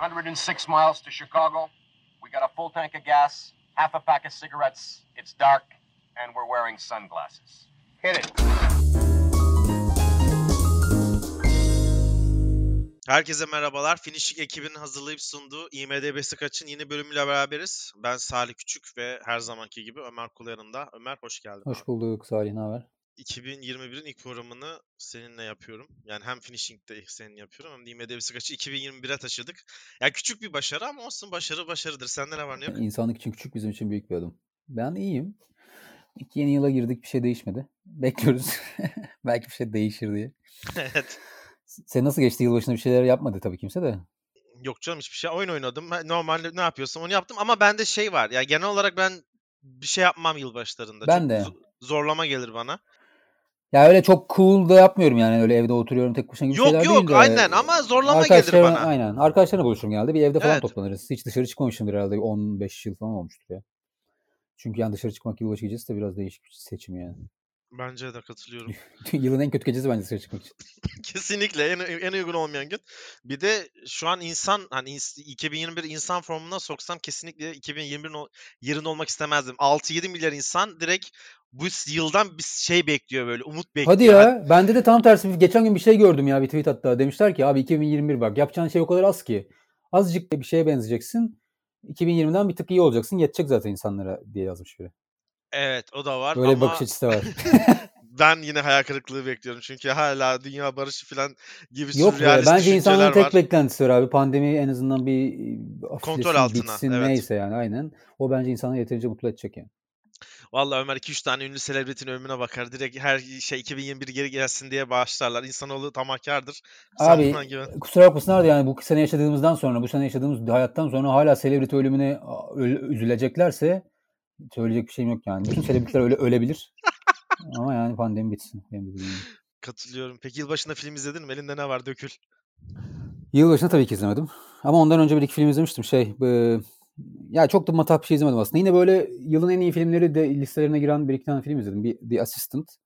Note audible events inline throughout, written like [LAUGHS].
106 miles to Chicago. We got a full tank of gas, half a pack of cigarettes. It's dark, and we're wearing sunglasses. Hit it. Herkese merhabalar. Finishing ekibinin hazırlayıp sunduğu IMDB Kaç'ın yeni bölümüyle beraberiz. Ben Salih Küçük ve her zamanki gibi Ömer Kul yanında. Ömer hoş geldin. Hoş bulduk Salih, ne haber? 2021'in ilk programını seninle yapıyorum. Yani hem Finishing'de seninle yapıyorum hem de IMDB Kaç'ı 2021'e taşıdık. Yani küçük bir başarı ama olsun başarı başarıdır. Sende ne var ne yok? İnsanlık için küçük, bizim için büyük bir adım. Ben iyiyim. İlk yeni yıla girdik, bir şey değişmedi. Bekliyoruz. [LAUGHS] Belki bir şey değişir diye. [LAUGHS] evet. Sen nasıl geçti? Yılbaşında bir şeyler yapmadı tabii kimse de. Yok canım hiçbir şey. Oyun oynadım. Normalde ne yapıyorsam onu yaptım ama bende şey var. Ya genel olarak ben bir şey yapmam yılbaşlarında. Ben Çok de. zo- zorlama gelir bana. Ya öyle çok cool da yapmıyorum yani. Öyle evde oturuyorum tek başına gibi Yok, şeyler yok, değil de. aynen ama zorlama gelir bana. Aynen. Arkadaşlarla buluşurum genelde. Bir evde falan Evet. toplanırız. Hiç dışarı çıkmamışımdır herhalde. 15 yıl falan olmuştur ya. Çünkü yani dışarı çıkmak yılbaşı gecesi de biraz değişik bir seçim yani. Bence de katılıyorum. [LAUGHS] Yılın en kötü gecesi bence dışarı çıkmak için. [LAUGHS] Kesinlikle en, en uygun olmayan gün. Bir de şu an insan hani ins- 2021 insan formuna soksam kesinlikle 2021'in o- yerinde olmak istemezdim. 6-7 milyar insan direkt bu yıldan bir şey bekliyor böyle umut bekliyor. Hadi ya. Bende de tam tersi. Geçen gün bir şey gördüm ya bir tweet hatta. Demişler ki abi 2021 bak yapacağın şey o kadar az ki. Azıcık bir şeye benzeyeceksin. 2020'den bir tık iyi olacaksın. Yetecek zaten insanlara diye yazmış biri. Evet o da var Böyle bir ama bakış açısı da var. [LAUGHS] ben yine hayal kırıklığı bekliyorum. Çünkü hala dünya barışı falan gibi Yok be. Bence insanların tek var. beklentisi var abi. Pandemi en azından bir Kontrol altına, bitsin evet. neyse yani aynen. O bence insanı yeterince mutlu edecek yani. Vallahi Ömer 2-3 tane ünlü selebritinin ölümüne bakar. Direkt her şey 2021 geri gelsin diye bağışlarlar. İnsanoğlu tamahkardır. Abi güven. kusura bakmasınlar da yani bu sene yaşadığımızdan sonra, bu sene yaşadığımız hayattan sonra hala selebriti ölümüne üzüleceklerse söyleyecek bir şeyim yok yani. Bütün selebritler öyle ölebilir. Ama yani pandemi bitsin. Benim dediğim gibi. Katılıyorum. Peki yılbaşında film izledin mi? Elinde ne var? Dökül. Yılbaşını tabii ki izlemedim. Ama ondan önce bir iki film izlemiştim. Şey, bu- ya çok da matah bir şey izlemedim aslında. Yine böyle yılın en iyi filmleri de listelerine giren bir iki tane film izledim. Bir The Assistant.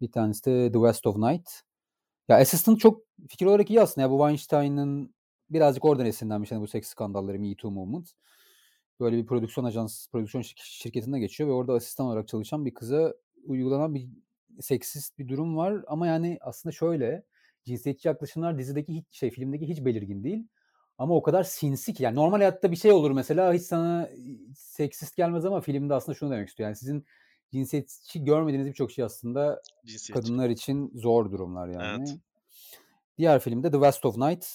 Bir tanesi de The West of Night. Ya Assistant çok fikir olarak iyi aslında. Ya bu Weinstein'ın birazcık oradan esinlenmiş. Yani bu seks skandalları, Me Too Movement. Böyle bir prodüksiyon ajans, prodüksiyon şir- şirketinde geçiyor ve orada asistan olarak çalışan bir kıza uygulanan bir seksist bir durum var. Ama yani aslında şöyle cinsiyetçi yaklaşımlar dizideki hiç şey filmdeki hiç belirgin değil. Ama o kadar sinsi ki yani normal hayatta bir şey olur mesela hiç sana seksist gelmez ama filmde aslında şunu demek istiyor. Yani sizin cinsiyetçi görmediğiniz birçok şey aslında Cinsiyetçi. kadınlar için zor durumlar yani. Evet. Diğer filmde The West of Night.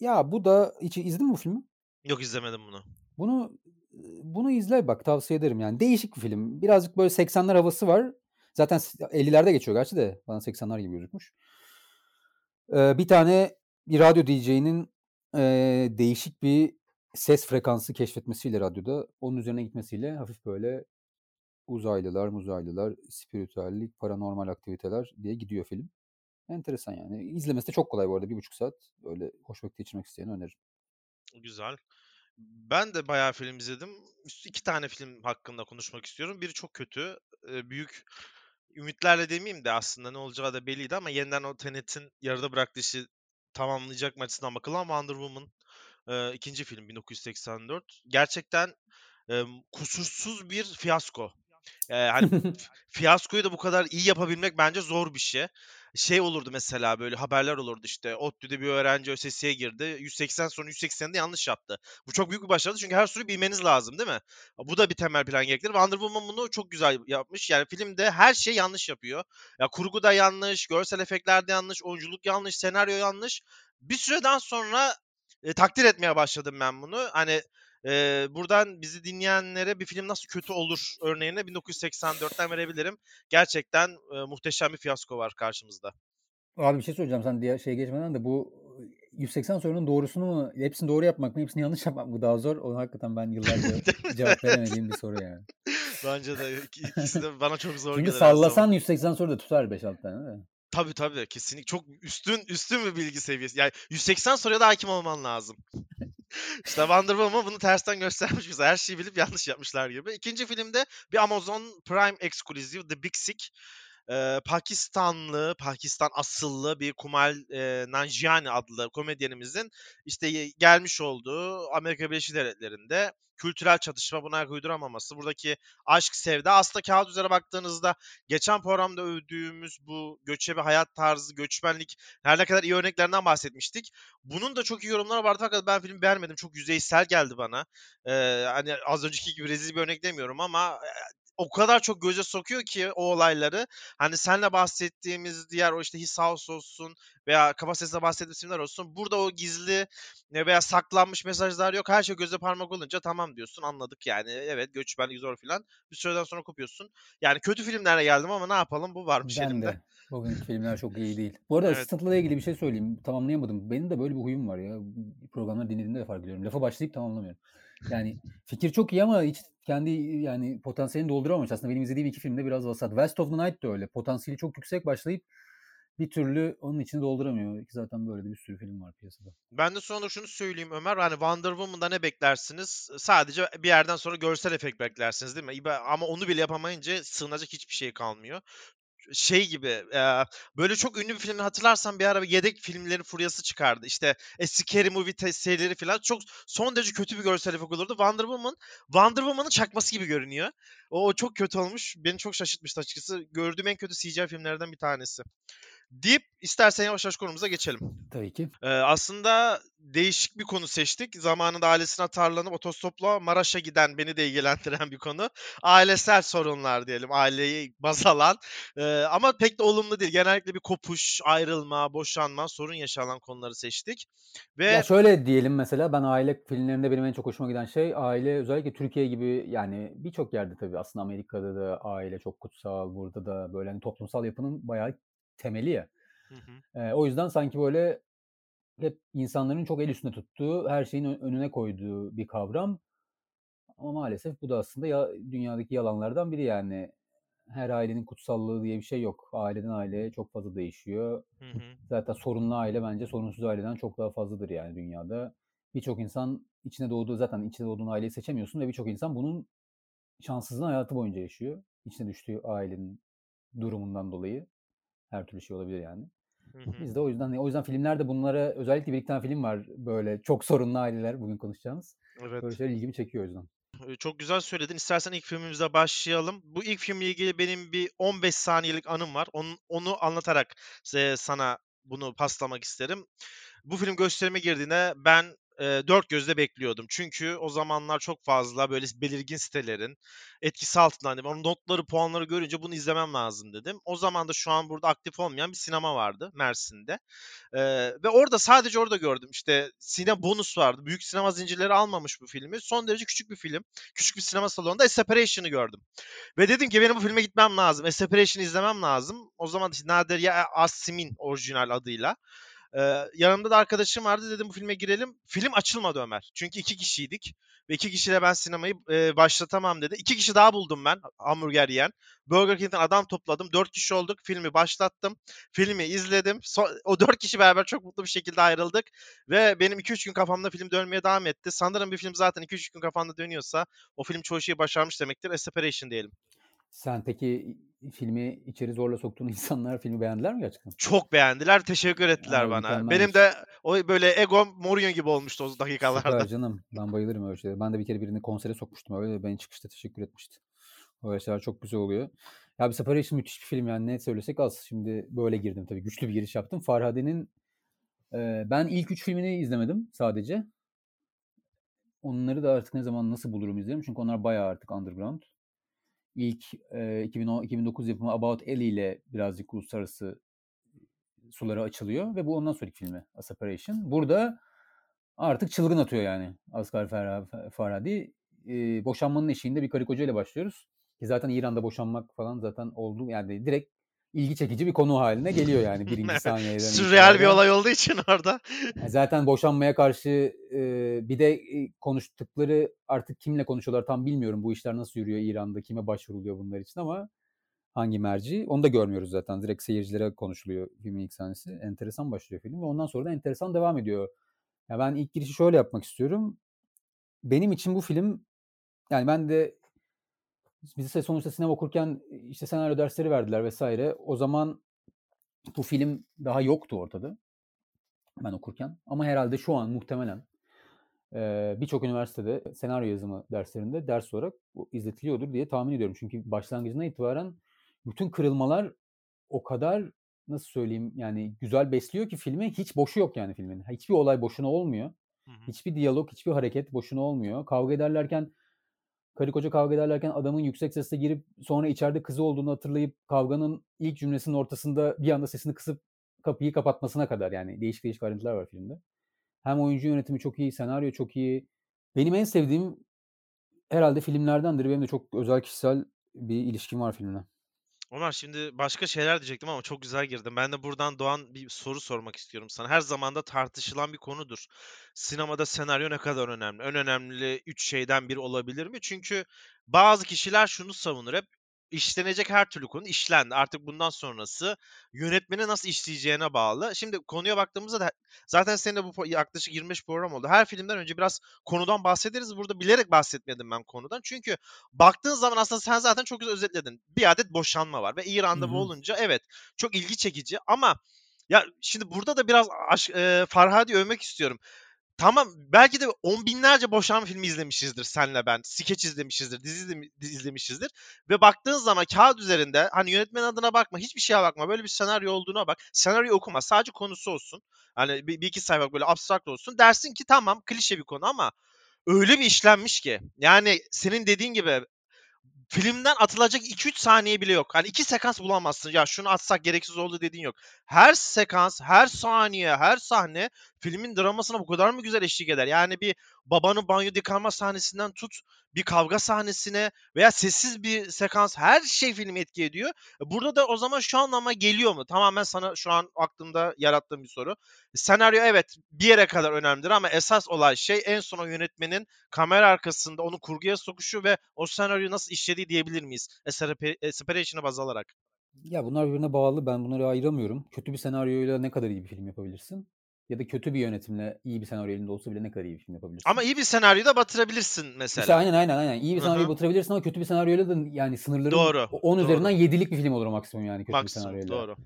Ya bu da hiç izledin mi bu filmi? Yok izlemedim bunu. Bunu bunu izle bak tavsiye ederim yani. Değişik bir film. Birazcık böyle 80'ler havası var. Zaten 50'lerde geçiyor gerçi de bana 80'ler gibi gözükmüş. Ee, bir tane bir radyo DJ'nin e, değişik bir ses frekansı keşfetmesiyle radyoda onun üzerine gitmesiyle hafif böyle uzaylılar, muzaylılar, spiritüellik, paranormal aktiviteler diye gidiyor film. Enteresan yani. İzlemesi de çok kolay bu arada. Bir buçuk saat. Böyle hoş vakit geçirmek isteyene öneririm. Güzel. Ben de bayağı film izledim. İki tane film hakkında konuşmak istiyorum. Biri çok kötü. Büyük ümitlerle demeyeyim de aslında ne olacağı da belliydi ama yeniden o Tenet'in yarıda bıraktığı işi tamamlayacak mı açısından bakılan Wonder Woman e, ikinci film 1984. Gerçekten e, kusursuz bir fiyasko. Ee, hani [LAUGHS] fiyaskoyu da bu kadar iyi yapabilmek bence zor bir şey. Şey olurdu mesela böyle haberler olurdu işte ODTÜ'de bir öğrenci ÖSS'ye girdi. 180 sonra 180'de yanlış yaptı. Bu çok büyük bir başarı çünkü her soruyu bilmeniz lazım değil mi? Bu da bir temel plan gerektirir. Wonder Woman bunu çok güzel yapmış. Yani filmde her şey yanlış yapıyor. Ya kurgu da yanlış, görsel efektler de yanlış, oyunculuk yanlış, senaryo yanlış. Bir süreden sonra e, takdir etmeye başladım ben bunu. Hani e, buradan bizi dinleyenlere bir film nasıl kötü olur örneğini 1984'ten verebilirim. Gerçekten e, muhteşem bir fiyasko var karşımızda. Abi bir şey söyleyeceğim sen diğer şeye geçmeden de bu 180 sorunun doğrusunu mu hepsini doğru yapmak mı hepsini yanlış yapmak mı daha zor? Onu hakikaten ben yıllarca [LAUGHS] cevap veremediğim bir soru yani. Bence de ik- ikisi de [LAUGHS] bana çok zor Çünkü sallasan 180 soru da tutar 5-6 tane değil mi? Tabii tabii kesinlikle çok üstün üstün bir bilgi seviyesi. Yani 180 soruya da hakim olman lazım. [LAUGHS] işte Wonder Woman bunu tersten göstermiş bize. Her şeyi bilip yanlış yapmışlar gibi. İkinci filmde bir Amazon Prime Exclusive The Big Sick. E, Pakistanlı, Pakistan asıllı bir Kumal e, Nanjiani adlı komedyenimizin işte gelmiş olduğu Amerika Birleşik Devletleri'nde kültürel çatışma buna ayak uyduramaması, buradaki aşk, sevda aslında kağıt üzere baktığınızda geçen programda övdüğümüz bu göçebe hayat tarzı, göçmenlik her ne kadar iyi örneklerinden bahsetmiştik. Bunun da çok iyi yorumları vardı fakat ben filmi beğenmedim. Çok yüzeysel geldi bana. Ee, hani az önceki gibi rezil bir örnek demiyorum ama o kadar çok göze sokuyor ki o olayları. Hani senle bahsettiğimiz diğer o işte His House olsun veya Kaba Ses'le bahsettiğimiz filmler olsun. Burada o gizli veya saklanmış mesajlar yok. Her şey göze parmak olunca tamam diyorsun anladık yani. Evet göçmenlik zor filan. Bir süreden sonra kopuyorsun. Yani kötü filmlerle geldim ama ne yapalım bu varmış ben elimde. de. Bugünkü filmler [LAUGHS] çok iyi değil. Bu arada Evet. İlgili bir şey söyleyeyim. Tamamlayamadım. Benim de böyle bir huyum var ya. Programları dinlediğimde de fark ediyorum. Lafa başlayıp tamamlamıyorum. Yani fikir çok iyi ama hiç kendi yani potansiyelini dolduramamış. Aslında benim izlediğim iki filmde biraz vasat. West of the Night de öyle. Potansiyeli çok yüksek başlayıp bir türlü onun içini dolduramıyor. Ki zaten böyle de bir sürü film var piyasada. Ben de sonra şunu söyleyeyim Ömer. Hani Wonder Woman'da ne beklersiniz? Sadece bir yerden sonra görsel efekt beklersiniz değil mi? Ama onu bile yapamayınca sığınacak hiçbir şey kalmıyor. Şey gibi e, böyle çok ünlü bir filmi hatırlarsan bir ara bir yedek filmlerin furyası çıkardı. İşte e, Scary Movie serileri falan çok son derece kötü bir görsel efekt olurdu. Wonder Woman Wonder Woman'ın çakması gibi görünüyor. O, o çok kötü olmuş. Beni çok şaşırtmıştı açıkçası. Gördüğüm en kötü CGI filmlerden bir tanesi. Deyip istersen yavaş yavaş konumuza geçelim. Tabii ki. Ee, aslında değişik bir konu seçtik. Zamanında ailesine atarlanıp otostopla Maraş'a giden beni de ilgilendiren bir konu. Ailesel sorunlar diyelim. Aileyi baz alan. Ee, ama pek de olumlu değil. Genellikle bir kopuş, ayrılma, boşanma, sorun yaşanan konuları seçtik. Ve Ya şöyle diyelim mesela ben aile filmlerinde benim en çok hoşuma giden şey aile özellikle Türkiye gibi yani birçok yerde tabii aslında Amerika'da da aile çok kutsal burada da böyle hani toplumsal yapının bayağı temeli ya. Hı hı. Ee, o yüzden sanki böyle hep insanların çok el üstünde tuttuğu, her şeyin önüne koyduğu bir kavram. Ama maalesef bu da aslında ya, dünyadaki yalanlardan biri yani. Her ailenin kutsallığı diye bir şey yok. Aileden aileye çok fazla değişiyor. Hı hı. Zaten sorunlu aile bence sorunsuz aileden çok daha fazladır yani dünyada. Birçok insan içine doğduğu zaten içine doğduğun aileyi seçemiyorsun ve birçok insan bunun şanssızlığını hayatı boyunca yaşıyor. İçine düştüğü ailenin durumundan dolayı her türlü şey olabilir yani. Biz de o yüzden o yüzden filmlerde bunlara özellikle bir iki tane film var böyle çok sorunlu aileler bugün konuşacağımız. Evet. Böyle şeyler ilgimi çekiyor o yüzden. Çok güzel söyledin. İstersen ilk filmimize başlayalım. Bu ilk filmle ilgili benim bir 15 saniyelik anım var. Onu, onu anlatarak e, sana bunu paslamak isterim. Bu film gösterime girdiğinde ben e, dört gözle bekliyordum. Çünkü o zamanlar çok fazla böyle belirgin sitelerin etkisi altındaydım. Onun notları, puanları görünce bunu izlemem lazım dedim. O zaman da şu an burada aktif olmayan bir sinema vardı Mersin'de. Ee, ve orada sadece orada gördüm. İşte sine bonus vardı. Büyük sinema zincirleri almamış bu filmi. Son derece küçük bir film. Küçük bir sinema salonunda A Separation'ı gördüm. Ve dedim ki benim bu filme gitmem lazım. A Separation'ı izlemem lazım. O zaman işte Nader ya Asimin orijinal adıyla. Ee, yanımda da arkadaşım vardı dedim bu filme girelim. Film açılmadı Ömer. Çünkü iki kişiydik. Ve iki kişiyle ben sinemayı e, başlatamam dedi. İki kişi daha buldum ben hamburger yiyen. Burger King'den adam topladım. Dört kişi olduk. Filmi başlattım. Filmi izledim. So- o dört kişi beraber çok mutlu bir şekilde ayrıldık. Ve benim 2-3 gün kafamda film dönmeye devam etti. Sanırım bir film zaten 2-3 gün kafanda dönüyorsa o film çoğu şeyi başarmış demektir. A Separation diyelim. Sen peki filmi içeri zorla soktuğun [LAUGHS] insanlar filmi beğendiler mi gerçekten? Çok beğendiler. Teşekkür ettiler Ay, bana. Benim de o böyle egom Mourinho gibi olmuştu o dakikalarda. Süper canım. Ben bayılırım öyle şeylere. Ben de bir kere birini konsere sokmuştum öyle. Beni çıkışta teşekkür etmişti. Öyle şeyler çok güzel oluyor. Ya bir Separation müthiş bir film yani ne söylesek az. Şimdi böyle girdim tabii. Güçlü bir giriş yaptım. Farhade'nin e, ben ilk üç filmini izlemedim sadece. Onları da artık ne zaman nasıl bulurum izlerim. Çünkü onlar bayağı artık underground. İlk e, 2010, 2009 yapımı About Ellie ile birazcık uluslararası sulara açılıyor ve bu ondan sonraki filmi A Separation. Burada artık çılgın atıyor yani Farha- Farhadi. Ee, boşanmanın eşiğinde bir karı koca ile başlıyoruz. Ki zaten İran'da boşanmak falan zaten oldu. Yani direkt ilgi çekici bir konu haline geliyor yani [LAUGHS] birinci saniyeden Sürreal bir olay olduğu için orada. Yani Zaten boşanmaya karşı e, bir de e, konuştukları artık kimle konuşuyorlar tam bilmiyorum. Bu işler nasıl yürüyor İran'da, kime başvuruluyor bunlar için ama hangi merci onu da görmüyoruz zaten. Direkt seyircilere konuşuluyor filmin ilk sahnesi. Enteresan başlıyor film ve ondan sonra da enteresan devam ediyor. Ya ben ilk girişi şöyle yapmak istiyorum. Benim için bu film yani ben de Bize sonuçta sinema okurken işte senaryo dersleri verdiler vesaire. O zaman bu film daha yoktu ortada ben okurken. Ama herhalde şu an muhtemelen eee, birçok üniversitede senaryo yazımı derslerinde ders olarak bu izletiliyordur diye tahmin ediyorum. Çünkü başlangıcına itibaren bütün kırılmalar o kadar nasıl söyleyeyim yani güzel besliyor ki filmi hiç boşu yok yani filmin. Hiçbir olay boşuna olmuyor. Hı hı. Hiçbir diyalog, hiçbir hareket boşuna olmuyor. Kavga ederlerken karı koca kavga ederlerken adamın yüksek sesle girip sonra içeride kızı olduğunu hatırlayıp kavganın ilk cümlesinin ortasında bir anda sesini kısıp kapıyı kapatmasına kadar yani değişik değişik ayrıntılar var filmde. Hem oyuncu yönetimi çok iyi, senaryo çok iyi. Benim en sevdiğim herhalde filmlerdendir. Benim de çok özel kişisel bir ilişkim var filmle. Ömer şimdi başka şeyler diyecektim ama çok güzel girdim. Ben de buradan doğan bir soru sormak istiyorum sana. Her zaman da tartışılan bir konudur. Sinemada senaryo ne kadar önemli? En önemli üç şeyden biri olabilir mi? Çünkü bazı kişiler şunu savunur hep. İşlenecek her türlü konu işlendi. Artık bundan sonrası yönetmeni nasıl işleyeceğine bağlı. Şimdi konuya baktığımızda da zaten senin de bu yaklaşık 25 program oldu. Her filmden önce biraz konudan bahsederiz. Burada bilerek bahsetmedim ben konudan. Çünkü baktığın zaman aslında sen zaten çok güzel özetledin. Bir adet boşanma var ve İran'da bu olunca evet çok ilgi çekici ama ya şimdi burada da biraz aş, e, Farhadi övmek istiyorum. Tamam belki de on binlerce boşanma filmi izlemişizdir senle ben. Skeç izlemişizdir, dizi izlemi- izlemişizdir. Ve baktığın zaman kağıt üzerinde hani yönetmen adına bakma, hiçbir şeye bakma. Böyle bir senaryo olduğuna bak. Senaryo okuma. Sadece konusu olsun. Hani bir, bir iki sayfa böyle abstrakt olsun. Dersin ki tamam klişe bir konu ama öyle bir işlenmiş ki. Yani senin dediğin gibi filmden atılacak 2-3 saniye bile yok. Hani iki sekans bulamazsın. Ya şunu atsak gereksiz oldu dediğin yok. Her sekans, her saniye, her sahne filmin dramasına bu kadar mı güzel eşlik eder? Yani bir babanın banyo yıkanma sahnesinden tut bir kavga sahnesine veya sessiz bir sekans her şey filmi etki ediyor. E, Burada da o zaman şu anlama geliyor mu? Tamamen sana şu an aklımda yarattığım bir soru. Senaryo evet bir yere kadar önemlidir ama esas olay şey en son yönetmenin kamera arkasında onu kurguya sokuşu ve o senaryoyu nasıl işlediği diyebilir miyiz? Separation'ı baz alarak. Ya bunlar birbirine bağlı. Ben bunları ayıramıyorum. Kötü bir senaryoyla ne kadar iyi bir film yapabilirsin? Ya da kötü bir yönetimle iyi bir senaryo elinde olsa bile ne kadar iyi bir film yapabilirsin? Ama iyi bir senaryoyu da batırabilirsin İşte mesela. aynen aynen aynen. İyi bir senaryoyu hı. batırabilirsin ama kötü bir senaryoyla da yani sınırların Doğru, 10 doğru. üzerinden 7'lik bir film olur maksimum yani kötü bir Maksimum senaryoyla. doğru.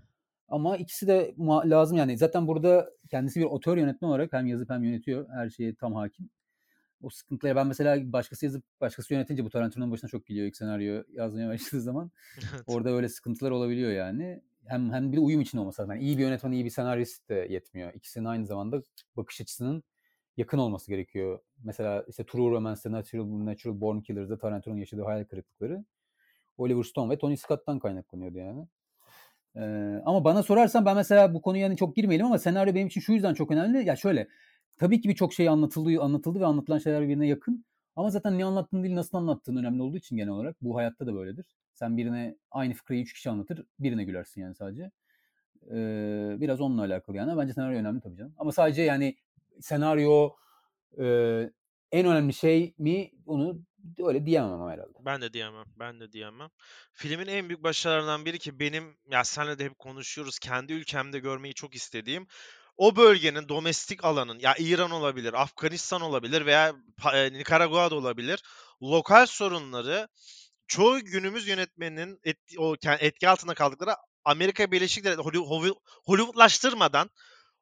Ama ikisi de lazım yani. Zaten burada kendisi bir otör yönetmen olarak hem yazıp hem yönetiyor. Her şeye tam hakim. O sıkıntıya ben mesela başkası yazıp başkası yönetince bu Tarantino'nun başına çok geliyor ilk senaryo yazmaya başladığı zaman. [LAUGHS] Evet. Orada öyle sıkıntılar olabiliyor yani. Hem hem bir de uyum için olması lazım. Yani iyi bir yönetmen, iyi bir senarist de yetmiyor. İkisinin aynı zamanda bakış açısının yakın olması gerekiyor. Mesela işte True Romance'de Natural, Natural Born Killers'da Tarantino'nun yaşadığı hayal kırıklıkları Oliver Stone ve Tony Scott'tan kaynaklanıyordu yani. Ee, ama bana sorarsan ben mesela bu konuya hani çok girmeyelim ama senaryo benim için şu yüzden çok önemli. Ya şöyle tabii ki birçok şey anlatıldı, anlatıldı ve anlatılan şeyler birbirine yakın. Ama zaten ne anlattığın değil nasıl anlattığın önemli olduğu için genel olarak bu hayatta da böyledir. Sen birine aynı fıkrayı üç kişi anlatır, birine gülersin yani sadece. Ee, biraz onunla alakalı yani. Bence senaryo önemli tabii canım. Ama sadece yani senaryo e, en önemli şey mi onu öyle diyemem herhalde. Ben de diyemem. Ben de diyemem. Filmin en büyük başarılarından biri ki benim ya senle de hep konuşuyoruz. Kendi ülkemde görmeyi çok istediğim o bölgenin domestik alanın ya İran olabilir, Afganistan olabilir veya e, Nikaragua da olabilir. Lokal sorunları çoğu günümüz yönetmeninin etki, o etki altında kaldıkları Amerika Birleşik Devletleri Holly- Holly- Hollywoodlaştırmadan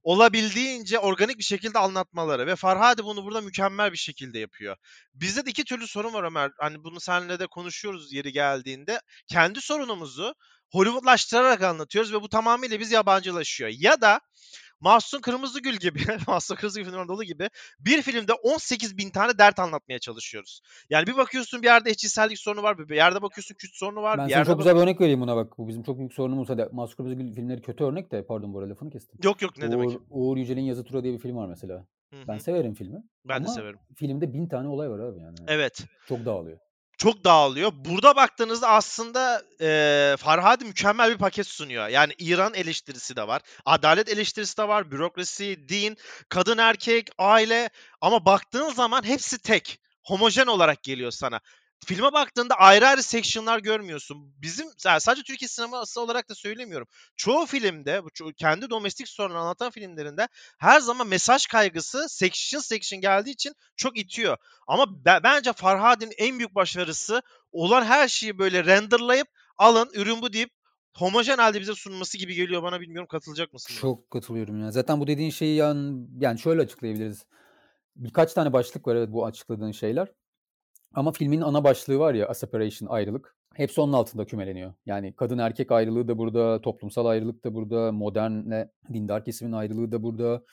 olabildiğince organik bir şekilde anlatmaları ve Farhadi bunu burada mükemmel bir şekilde yapıyor. Bizde de iki türlü sorun var Ömer. Hani bunu seninle de konuşuyoruz yeri geldiğinde. Kendi sorunumuzu Hollywoodlaştırarak anlatıyoruz ve bu tamamıyla biz yabancılaşıyor. Ya da Mahsun Kırmızıgül gibi, [LAUGHS] Mahsun Kırmızıgül filmlerinde olduğu gibi bir filmde 18 bin tane dert anlatmaya çalışıyoruz. Yani bir bakıyorsun bir yerde eşcinsellik sorunu var, bir yerde bakıyorsun küt sorunu var, Ben bir sana yerde çok bak- güzel bir örnek vereyim buna bak. Bu bizim çok büyük sorunumuz. Hadi Mahsun Kırmızıgül filmleri kötü örnek de pardon bu arada lafını kestim. Yok yok ne Uğur, demek. Uğur Yücel'in Yazı Tura diye bir film var mesela. Hı Ben severim filmi. Ben de Ama severim. filmde bin tane olay var abi yani. Evet. Çok dağılıyor. Çok dağılıyor. Burada baktığınızda aslında eee Farhadi mükemmel bir paket sunuyor. Yani İran eleştirisi de var. Adalet eleştirisi de var. Bürokrasi, din, kadın erkek, aile. Ama baktığın zaman hepsi tek. Homojen olarak geliyor sana. Filme baktığında ayrı ayrı section'lar görmüyorsun. Bizim yani sadece Türkiye sineması olarak da söylemiyorum. Çoğu filmde, kendi domestik sorunu anlatan filmlerinde her zaman mesaj kaygısı section section geldiği için çok itiyor. Ama be- bence Farhad'in en büyük başarısı olan her şeyi böyle renderlayıp alın ürün bu deyip homojen halde bize sunması gibi geliyor bana bilmiyorum katılacak mısın? Çok katılıyorum ya. Zaten bu dediğin şeyi yani, yani şöyle açıklayabiliriz. Birkaç tane başlık var evet bu açıkladığın şeyler. Ama filmin ana başlığı var ya a separation ayrılık. Hepsi onun altında kümeleniyor. Yani kadın erkek ayrılığı da burada, toplumsal ayrılık da burada, modernle dindar kesimin ayrılığı da burada.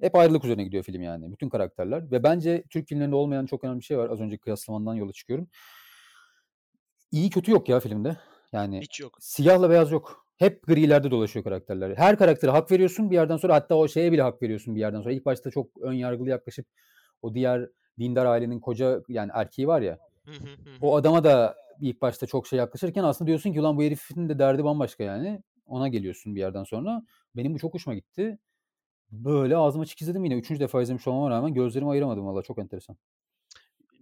Hep ayrılık üzerine gidiyor film yani. Bütün karakterler. Ve bence Türk filmlerinde olmayan çok önemli bir şey var. Az önce kıyaslamandan yola çıkıyorum. İyi kötü yok ya filmde. Yani Hiç yok. siyahla beyaz yok. Hep grilerde dolaşıyor karakterler. Her karaktere hak veriyorsun bir yerden sonra hatta o şeye bile hak veriyorsun bir yerden sonra. İlk başta çok ön yargılı yaklaşıp o diğer dindar ailenin koca yani erkeği var ya o adama da ilk başta çok şey yaklaşırken aslında diyorsun ki ulan bu herifin de derdi bambaşka yani. Ona geliyorsun bir yerden sonra. Benim bu çok hoşuma gitti. Böyle ağzıma açık izledim yine. Üçüncü defa izlemiş olmama rağmen gözlerimi ayıramadım valla çok enteresan.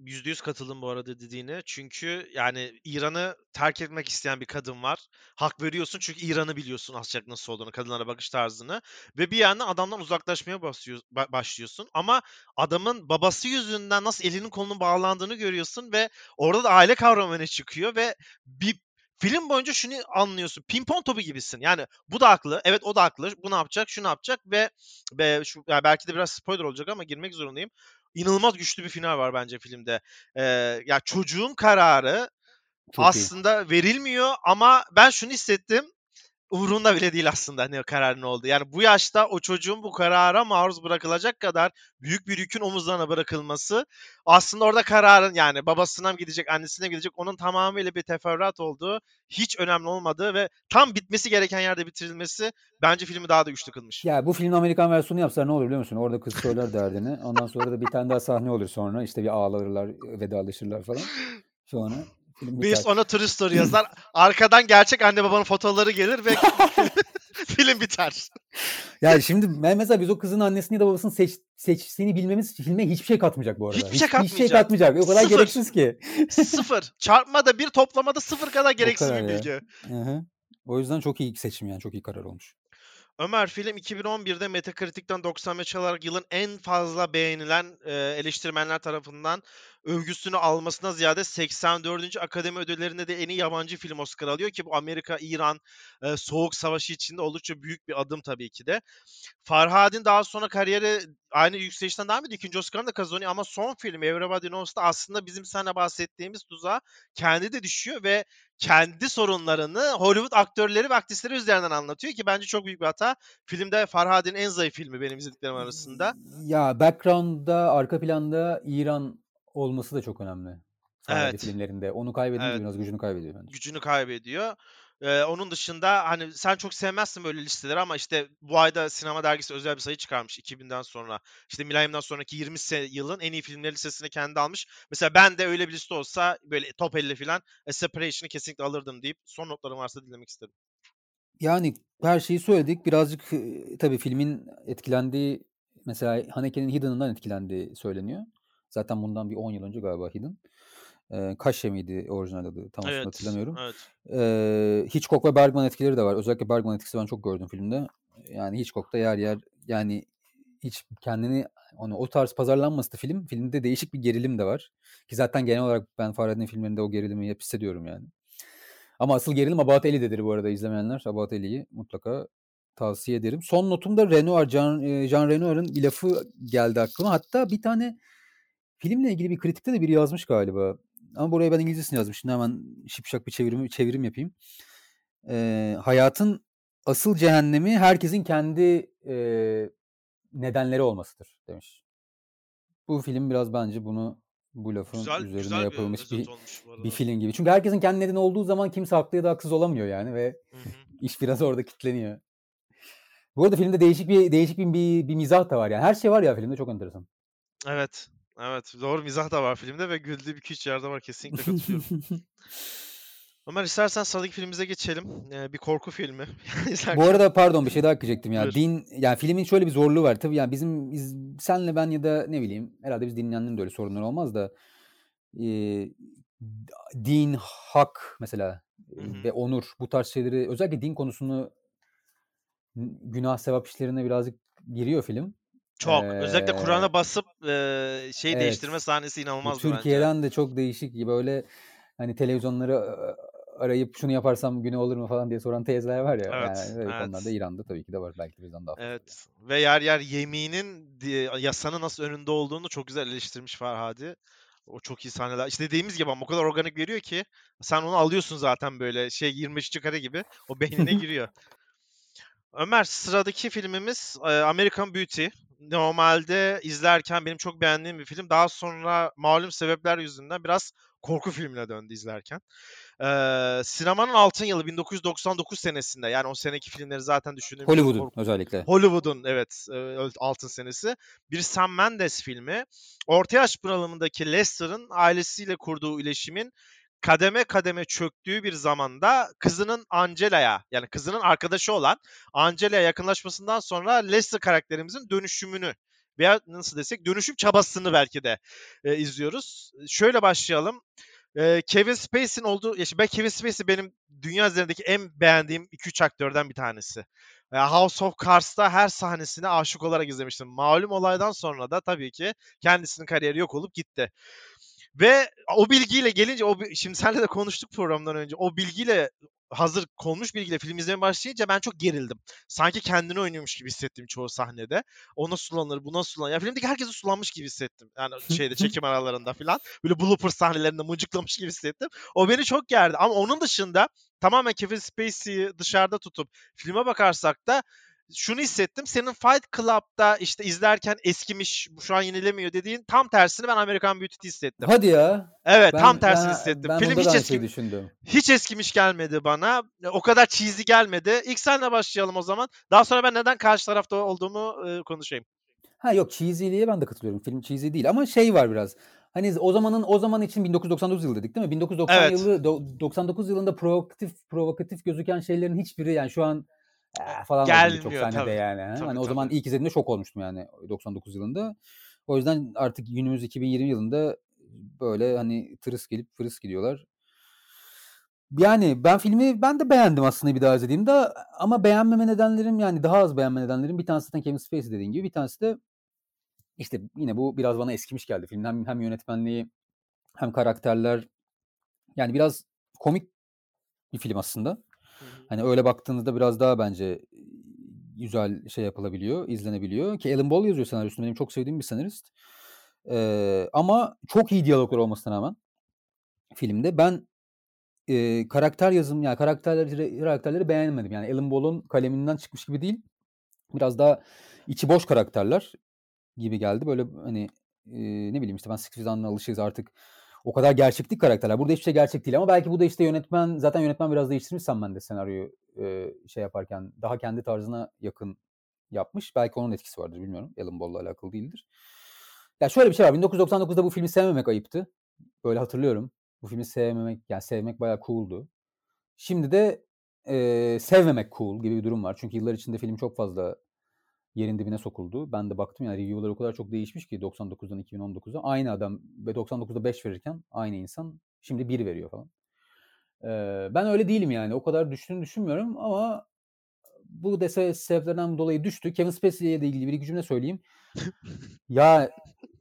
%100 katıldım bu arada dediğine. Çünkü yani İran'ı terk etmek isteyen bir kadın var. Hak veriyorsun çünkü İran'ı biliyorsun az çok nasıl olduğunu, kadınlara bakış tarzını. Ve bir yandan adamdan uzaklaşmaya başlıyorsun. Ama adamın babası yüzünden nasıl elinin kolunun bağlandığını görüyorsun ve orada da aile kavramı öne çıkıyor ve bir film boyunca şunu anlıyorsun. Pimpon topu gibisin. Yani bu da haklı. Evet o da haklı. Bu ne yapacak? Şu ne yapacak? Ve, ve şu yani belki de biraz spoiler olacak ama girmek zorundayım inanılmaz güçlü bir final var bence filmde. Ee, ya çocuğun kararı Çok iyi. aslında verilmiyor ama ben şunu hissettim. Umurunda bile değil aslında karar ne oldu. Yani bu yaşta o çocuğun bu karara maruz bırakılacak kadar büyük bir yükün omuzlarına bırakılması aslında orada kararın yani babasına mı gidecek, annesine mi gidecek onun tamamıyla bir teferruat olduğu, hiç önemli olmadığı ve tam bitmesi gereken yerde bitirilmesi bence filmi daha da güçlü kılmış. Ya bu filmin Amerikan versiyonu yapsalar ne olur biliyor musun? Orada kız söyler derdini. Ondan sonra da bir tane daha sahne olur sonra. işte bir ağlarlar, vedalaşırlar falan. Sonra biter. Biz ona true story yazar. Arkadan gerçek anne babanın fotoğrafları gelir ve [LAUGHS] film biter. Yani şimdi mesela biz o kızın annesini ya da babasını seç, seçtiğini bilmemiz filme hiçbir şey katmayacak bu arada. Hiçbir şey Hiçbir şey katmayacak. katmayacak. O kadar Sıfır. gereksiz ki. sıfır. Çarpmada bir toplamada sıfır kadar gereksiz kadar bir bilgi. Hı hı. O yüzden çok iyi seçim yani. Çok iyi karar olmuş. Ömer film 2011'de Metacritic'ten 95 alarak yılın en fazla beğenilen e, eleştirmenler tarafından övgüsünü almasına ziyade 84. Akademi Ödülleri'nde de en iyi yabancı film Oscar alıyor ki bu Amerika, İran e, Soğuk Savaşı içinde oldukça büyük bir adım tabii ki de. Farhad'in daha sonra kariyeri aynı yükselişten devam ediyor. İkinci Oscar'ını da kazanıyor ama son film Everybody Knows'ta aslında bizim sana bahsettiğimiz tuzağa kendi de düşüyor ve kendi sorunlarını Hollywood aktörleri ve aktrisleri üzerinden anlatıyor ki bence çok büyük bir hata. Filmde Farhad'in en zayıf filmi benim izlediklerim arasında. Ya background'da, arka planda İran olması da çok önemli. Evet. filmlerinde. Onu kaybedince Evet. biraz gücünü kaybediyor bence. Gücünü kaybediyor. Ee, onun dışında hani sen çok sevmezsin böyle listeleri ama işte bu ayda sinema dergisi özel bir sayı çıkarmış 2000'den sonra. İşte Millennium'dan sonraki 20 se- yılın en iyi filmleri listesini kendi almış. Mesela ben de öyle bir liste olsa böyle top 50 falan A Separation'ı kesinlikle alırdım deyip son notlarım varsa dinlemek isterim. Yani her şeyi söyledik. Birazcık e, tabii filmin etkilendiği mesela Haneke'nin Hidden'ından etkilendiği söyleniyor. Zaten bundan bir 10 yıl önce galiba Hidden. Ee, Kaşe miydi orijinal adı? Tam Evet. hatırlamıyorum. Evet. Ee, Hitchcock ve Bergman etkileri de var. Özellikle Bergman etkisi ben çok gördüm filmde. Yani Hitchcock'ta yer yer yani hiç kendini onu o tarz pazarlanması da film. Filmde değişik bir gerilim de var. Ki zaten genel olarak ben Farhad'in filmlerinde o gerilimi hep hissediyorum yani. Ama asıl gerilim About Ellie'dedir bu arada izlemeyenler. About Ellie'yi mutlaka tavsiye ederim. Son notum da Renoir, Jean, e, Jean Renoir'ın bir lafı geldi aklıma. Hatta bir tane filmle ilgili bir kritikte de biri yazmış galiba. Ama buraya ben İngilizcesini yazmış. Şimdi hemen şipşak bir çevirim, çevirim yapayım. Ee, hayatın asıl cehennemi herkesin kendi e, nedenleri olmasıdır demiş. Bu film biraz bence bunu bu lafın Güzel, üzerine güzel yapılmış bir bir, bir film gibi. Çünkü herkesin kendi nedeni olduğu zaman kimse haklı ya da haksız olamıyor yani ve Hı hı. [LAUGHS] iş biraz orada kilitleniyor. Bu arada filmde değişik bir değişik bir, bir, bir mizah da var yani. Her şey var ya filmde çok enteresan. Evet. Evet. Doğru mizah da var filmde ve güldüğüm 2-3 yerde var. Kesinlikle katılıyorum. [LAUGHS] Ömer istersen sıradaki filmimize geçelim. Ee, bir korku filmi. [LAUGHS] Bu arada pardon bir şey daha ekleyecektim ya. Buyur. Din yani filmin şöyle bir zorluğu var. Tabii yani bizim biz, senle ben ya da ne bileyim herhalde biz dinleyenlerin de öyle sorunları olmaz da e, din, hak mesela Hı hı. ve onur bu tarz şeyleri özellikle din konusunu günah sevap işlerine birazcık giriyor film. Çok. Özellikle Ee, Kur'an'a basıp e, şey evet. değiştirme sahnesi Bu inanılmazdı bence. Türkiye'den de çok değişik böyle hani televizyonları arayıp şunu yaparsam günah olur mu falan diye soran teyzeler var ya. Evet, Yani öyle konularda evet. İran'da tabii ki de var. Belki de bizden daha fazla. Evet. Ve yer yer yeminin yasanın nasıl önünde olduğunu çok güzel eleştirmiş Farhadi. O çok iyi sahneler. İşte dediğimiz gibi ama o kadar organik veriyor ki sen onu alıyorsun zaten böyle şey 23. kare gibi o beynine [LAUGHS] giriyor. Ömer sıradaki filmimiz American Beauty. Normalde izlerken benim çok beğendiğim bir film. Daha sonra malum sebepler yüzünden biraz korku filmine döndü izlerken. Ee, sinemanın altın yılı 1999 senesinde yani o seneki filmleri zaten düşündüğümüzde Hollywood'un korku- özellikle. Hollywood'un evet e, altın senesi. Bir Sam Mendes filmi. Orta yaş bunalımındaki Lester'ın ailesiyle kurduğu iletişimin kademe kademe çöktüğü bir zamanda kızının Angela'ya yani kızının arkadaşı olan Angela'ya yakınlaşmasından sonra Lester karakterimizin dönüşümünü veya nasıl desek dönüşüm çabasını belki de e, izliyoruz. Şöyle başlayalım. E, Kevin Spacey'nin olduğu, ya ben Kevin Spacey benim dünya üzerindeki en beğendiğim 2-3 aktörden bir tanesi. E, House of Cards'ta her sahnesine aşık olarak izlemiştim. Malum olaydan sonra da tabii ki kendisinin kariyeri yok olup gitti. Ve o bilgiyle gelince o şimdi seninle de konuştuk programdan önce. O bilgiyle hazır konmuş bilgiyle film izlemeye başlayınca ben çok gerildim. Sanki kendini oynuyormuş gibi hissettim çoğu sahnede. O nasıl sulanır, bu nasıl sulanır. Ya filmdeki herkesi sulanmış gibi hissettim. Yani şeyde çekim aralarında falan. Böyle blooper sahnelerinde mıncıklamış gibi hissettim. O beni çok gerdi. Ama onun dışında tamamen Kevin Spacey'i dışarıda tutup filme bakarsak da şunu hissettim. Senin Fight Club'da işte izlerken eskimiş, şu an yenilemiyor dediğin tam tersini ben American Beauty'de hissettim. Hadi ya. Evet, Ben, tam tersini ben, hissettim. ben Film hiç eski düşündüm. hiç eskimiş gelmedi bana. O kadar cheesy gelmedi. İlk senle başlayalım o zaman. Daha sonra ben neden karşı tarafta olduğumu e, konuşayım. Ha yok cheesy'liğe ben de katılıyorum. Film cheesy değil ama şey var biraz. Hani o zamanın o zaman için 1999 yılı dedik değil mi? 1990 Evet. yılı do- 99 yılında provokatif provokatif gözüken şeylerin hiçbiri yani şu an "Aa" falan çok sahnede tabii. yani. Tabii, hani o tabii. zaman ilk izlediğimde şok olmuştum yani 99 yılında. O yüzden artık günümüz 2020 yılında böyle hani tırıs gelip fırıs gidiyorlar. Yani ben filmi ben de beğendim aslında bir daha izlediğimde ama beğenmeme nedenlerim yani daha az beğenme nedenlerim bir tanesi zaten Kevin Spacey dediğin gibi bir tanesi de işte yine bu biraz bana eskimiş geldi film. Hem, hem yönetmenliği hem karakterler yani biraz komik bir film aslında. Hani öyle baktığınızda biraz daha bence güzel şey yapılabiliyor, izlenebiliyor. Ki Alan Ball yazıyor senaryosunu. Benim çok sevdiğim bir senarist. Ee, ama çok iyi diyaloglar olmasına rağmen filmde ben e, karakter yazım yani karakterleri karakterleri beğenmedim. Yani Alan Ball'un kaleminden çıkmış gibi değil. Biraz daha içi boş karakterler gibi geldi. Böyle hani e, ne bileyim işte ben Six Feet alışığız artık. O kadar gerçeklik karakterler. Burada hiçbir şey gerçek değil ama belki bu da işte yönetmen zaten yönetmen biraz değiştirmiş sen de senaryoyu e, şey yaparken daha kendi tarzına yakın yapmış. Belki onun etkisi vardır bilmiyorum. Alan Ball'la alakalı değildir. Ya şöyle bir şey var. 1999'da bu filmi sevmemek ayıptı. Böyle hatırlıyorum. Bu filmi sevmemek yani sevmek bayağı cool'du. Şimdi de e, sevmemek cool gibi bir durum var. Çünkü yıllar içinde film çok fazla yerin dibine sokuldu. Ben de baktım yani review'lar o kadar çok değişmiş ki 99'dan 2019'a. Aynı adam ve 99'da 5 verirken aynı insan şimdi 1 veriyor falan. Ee, ben öyle değilim yani. O kadar düştüğünü düşünmüyorum ama bu dese sebeplerden dolayı düştü. Kevin Spacey ile ilgili bir iki cümle söyleyeyim. [LAUGHS] ya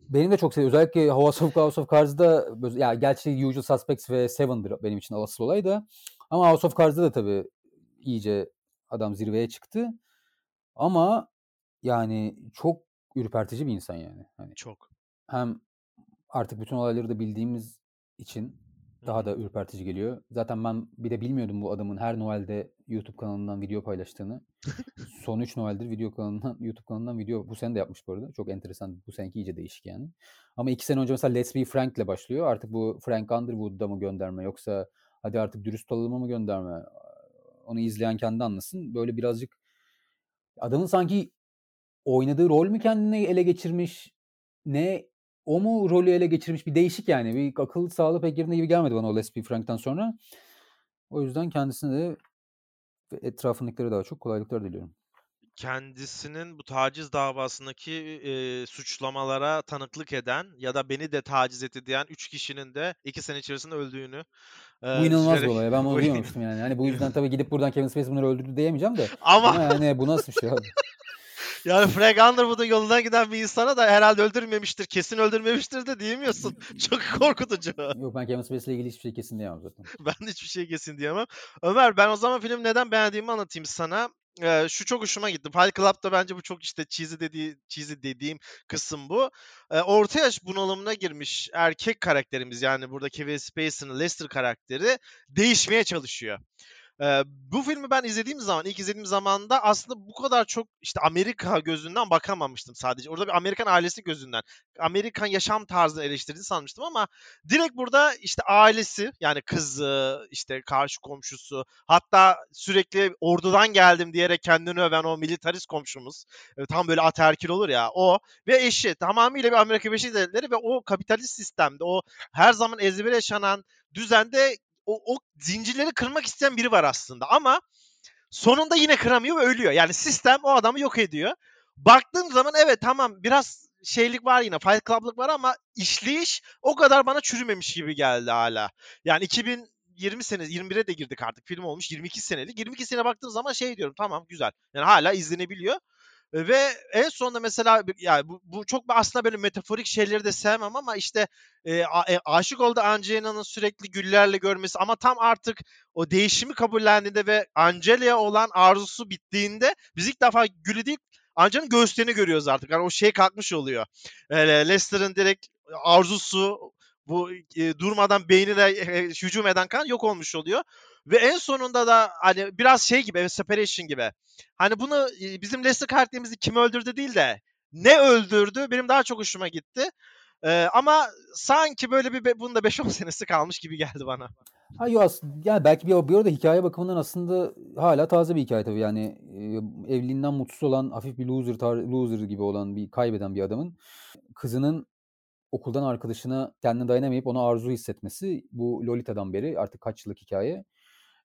benim de çok sevdiğim özellikle House of, House of Cards'da ya gerçi Usual Suspects ve Seven'dır benim için asıl olay da ama House of Cards'da da tabii iyice adam zirveye çıktı. Ama yani çok ürpertici bir insan yani. Hani Çok. hem artık bütün olayları da bildiğimiz için daha da ürpertici geliyor. Zaten ben bir de bilmiyordum bu adamın her Noel'de YouTube kanalından video paylaştığını. Son 3 Noel'dir video kanalından, YouTube kanalından video bu sene de yapmış bu arada. Çok enteresan. Bu seneki iyice değişik yani. Ama 2 sene önce mesela Let's Be Frank'le başlıyor. Artık bu Frank Underwood'da mı gönderme yoksa hadi artık dürüst olalım mı gönderme? Onu izleyen kendi anlasın. Böyle birazcık adamın sanki oynadığı rol mü kendini ele geçirmiş? Ne o mu rolü ele geçirmiş? Bir değişik yani. Bir akıl sağlığı pek yerinde gibi gelmedi bana o Les P. Frank'tan sonra. O yüzden kendisine de etrafındakilere daha çok kolaylıklar diliyorum. kendisinin bu taciz davasındaki e, suçlamalara tanıklık eden ya da beni de taciz etti diyen 3 kişinin de 2 sene içerisinde öldüğünü e, Bu inanılmaz bir olay. Ben bunu [LAUGHS] Bu- duymamıştım yani. Hani bu yüzden [LAUGHS] tabii gidip buradan Kevin Spacey bunları öldürdü diyemeyeceğim de. Ama Ama yani bu nasıl bir şey abi? [LAUGHS] yani Frank Underwood'un yolundan giden bir insana da herhalde öldürmemiştir, kesin öldürmemiştir de diyemiyorsun. [LAUGHS] Çok korkutucu. Yok ben Kevin Spacey ile ilgili hiçbir şey kesin diyemem zaten. [LAUGHS] Ben de hiçbir şey kesin diyemem. Ömer ben o zaman film neden beğendiğimi anlatayım sana. Ee, şu çok hoşuma gitti. Fight Club'da bence bu çok işte cheesy dediği cheesy dediğim kısım bu. Ee, orta yaş bunalımına girmiş erkek karakterimiz yani burada Kevin Spacey'nin Lester karakteri değişmeye çalışıyor. Ee, bu filmi ben izlediğim zaman, ilk izlediğim zamanda aslında bu kadar çok işte Amerika gözünden bakamamıştım sadece. Orada bir Amerikan ailesi gözünden, Amerikan yaşam tarzını eleştirdiğini sanmıştım ama direkt burada işte ailesi yani kızı, işte karşı komşusu, hatta sürekli ordudan geldim diyerek kendini öven o militarist komşumuz, e, tam böyle ataerkil olur ya o ve eşi tamamıyla bir Amerika Birleşik Devletleri ve o kapitalist sistemde o her zaman ezbere yaşanan düzende o, o zincirleri kırmak isteyen biri var aslında ama sonunda yine kıramıyor ve ölüyor. Yani sistem o adamı yok ediyor. Baktığım zaman evet tamam biraz şeylik var yine Fight Club'lık var ama işleyiş o kadar bana çürümemiş gibi geldi hala. Yani 2020 sene 21'e de girdik artık film olmuş 22 senelik. 22 sene baktığım zaman şey diyorum tamam güzel. Yani hala izlenebiliyor. Ve en sonunda mesela yani bu, bu çok aslında böyle metaforik şeyleri de sevmem ama işte e, a- aşık oldu Angela'nın sürekli güllerle görmesi ama tam artık o değişimi kabullendiğinde ve Angela'ya olan arzusu bittiğinde biz ilk defa gülü değil Angela'nın göğüslerini görüyoruz artık. Yani o şey kalkmış oluyor. E, Lester'ın direkt arzusu bu e, durmadan beynine e, hücum eden kan yok olmuş oluyor. Ve en sonunda da hani biraz şey gibi, separation gibi. Hani bunu e, bizim Lester karakterimizi kim öldürdü değil de ne öldürdü benim daha çok hoşuma gitti. Ee, ama sanki böyle bir be- bunda 5-10 [LAUGHS] senesi kalmış gibi geldi bana. Ha yo aslında yani belki bir, bir arada hikaye bakımından aslında hala taze bir hikaye tabii yani e, evliliğinden mutsuz olan hafif bir loser tar- loser gibi olan bir kaybeden bir adamın kızının okuldan arkadaşına kendine dayanamayıp ona arzu hissetmesi bu Lolita'dan beri artık kaç yıllık hikaye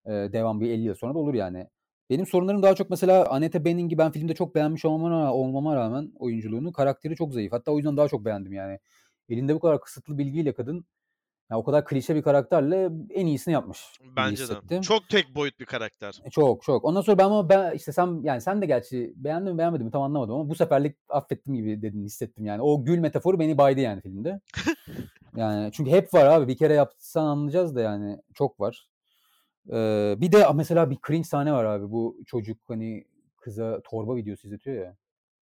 devam bir 50 yıl sonra da olur yani. Benim sorunlarım daha çok mesela Annette Bening'i ben filmde çok beğenmiş olmama rağmen oyunculuğunu karakteri çok zayıf. Hatta o yüzden daha çok beğendim yani. Elinde bu kadar kısıtlı bilgiyle kadın ya o kadar klişe bir karakterle en iyisini yapmış Bence de. Çok tek boyut bir karakter. E, Çok çok. Ondan sonra ben ama ben işte sen yani sen de gerçi beğendin mi beğenmedin mi tam anlamadım ama bu seferlik affettim gibi dedin hissettim yani. O gül metaforu beni baydı yani filmde. [LAUGHS] yani çünkü hep var abi bir kere yapsan anlayacağız da yani çok var. Ee, bir de mesela bir cringe sahne var abi bu çocuk hani kıza torba videosu izletiyor ya.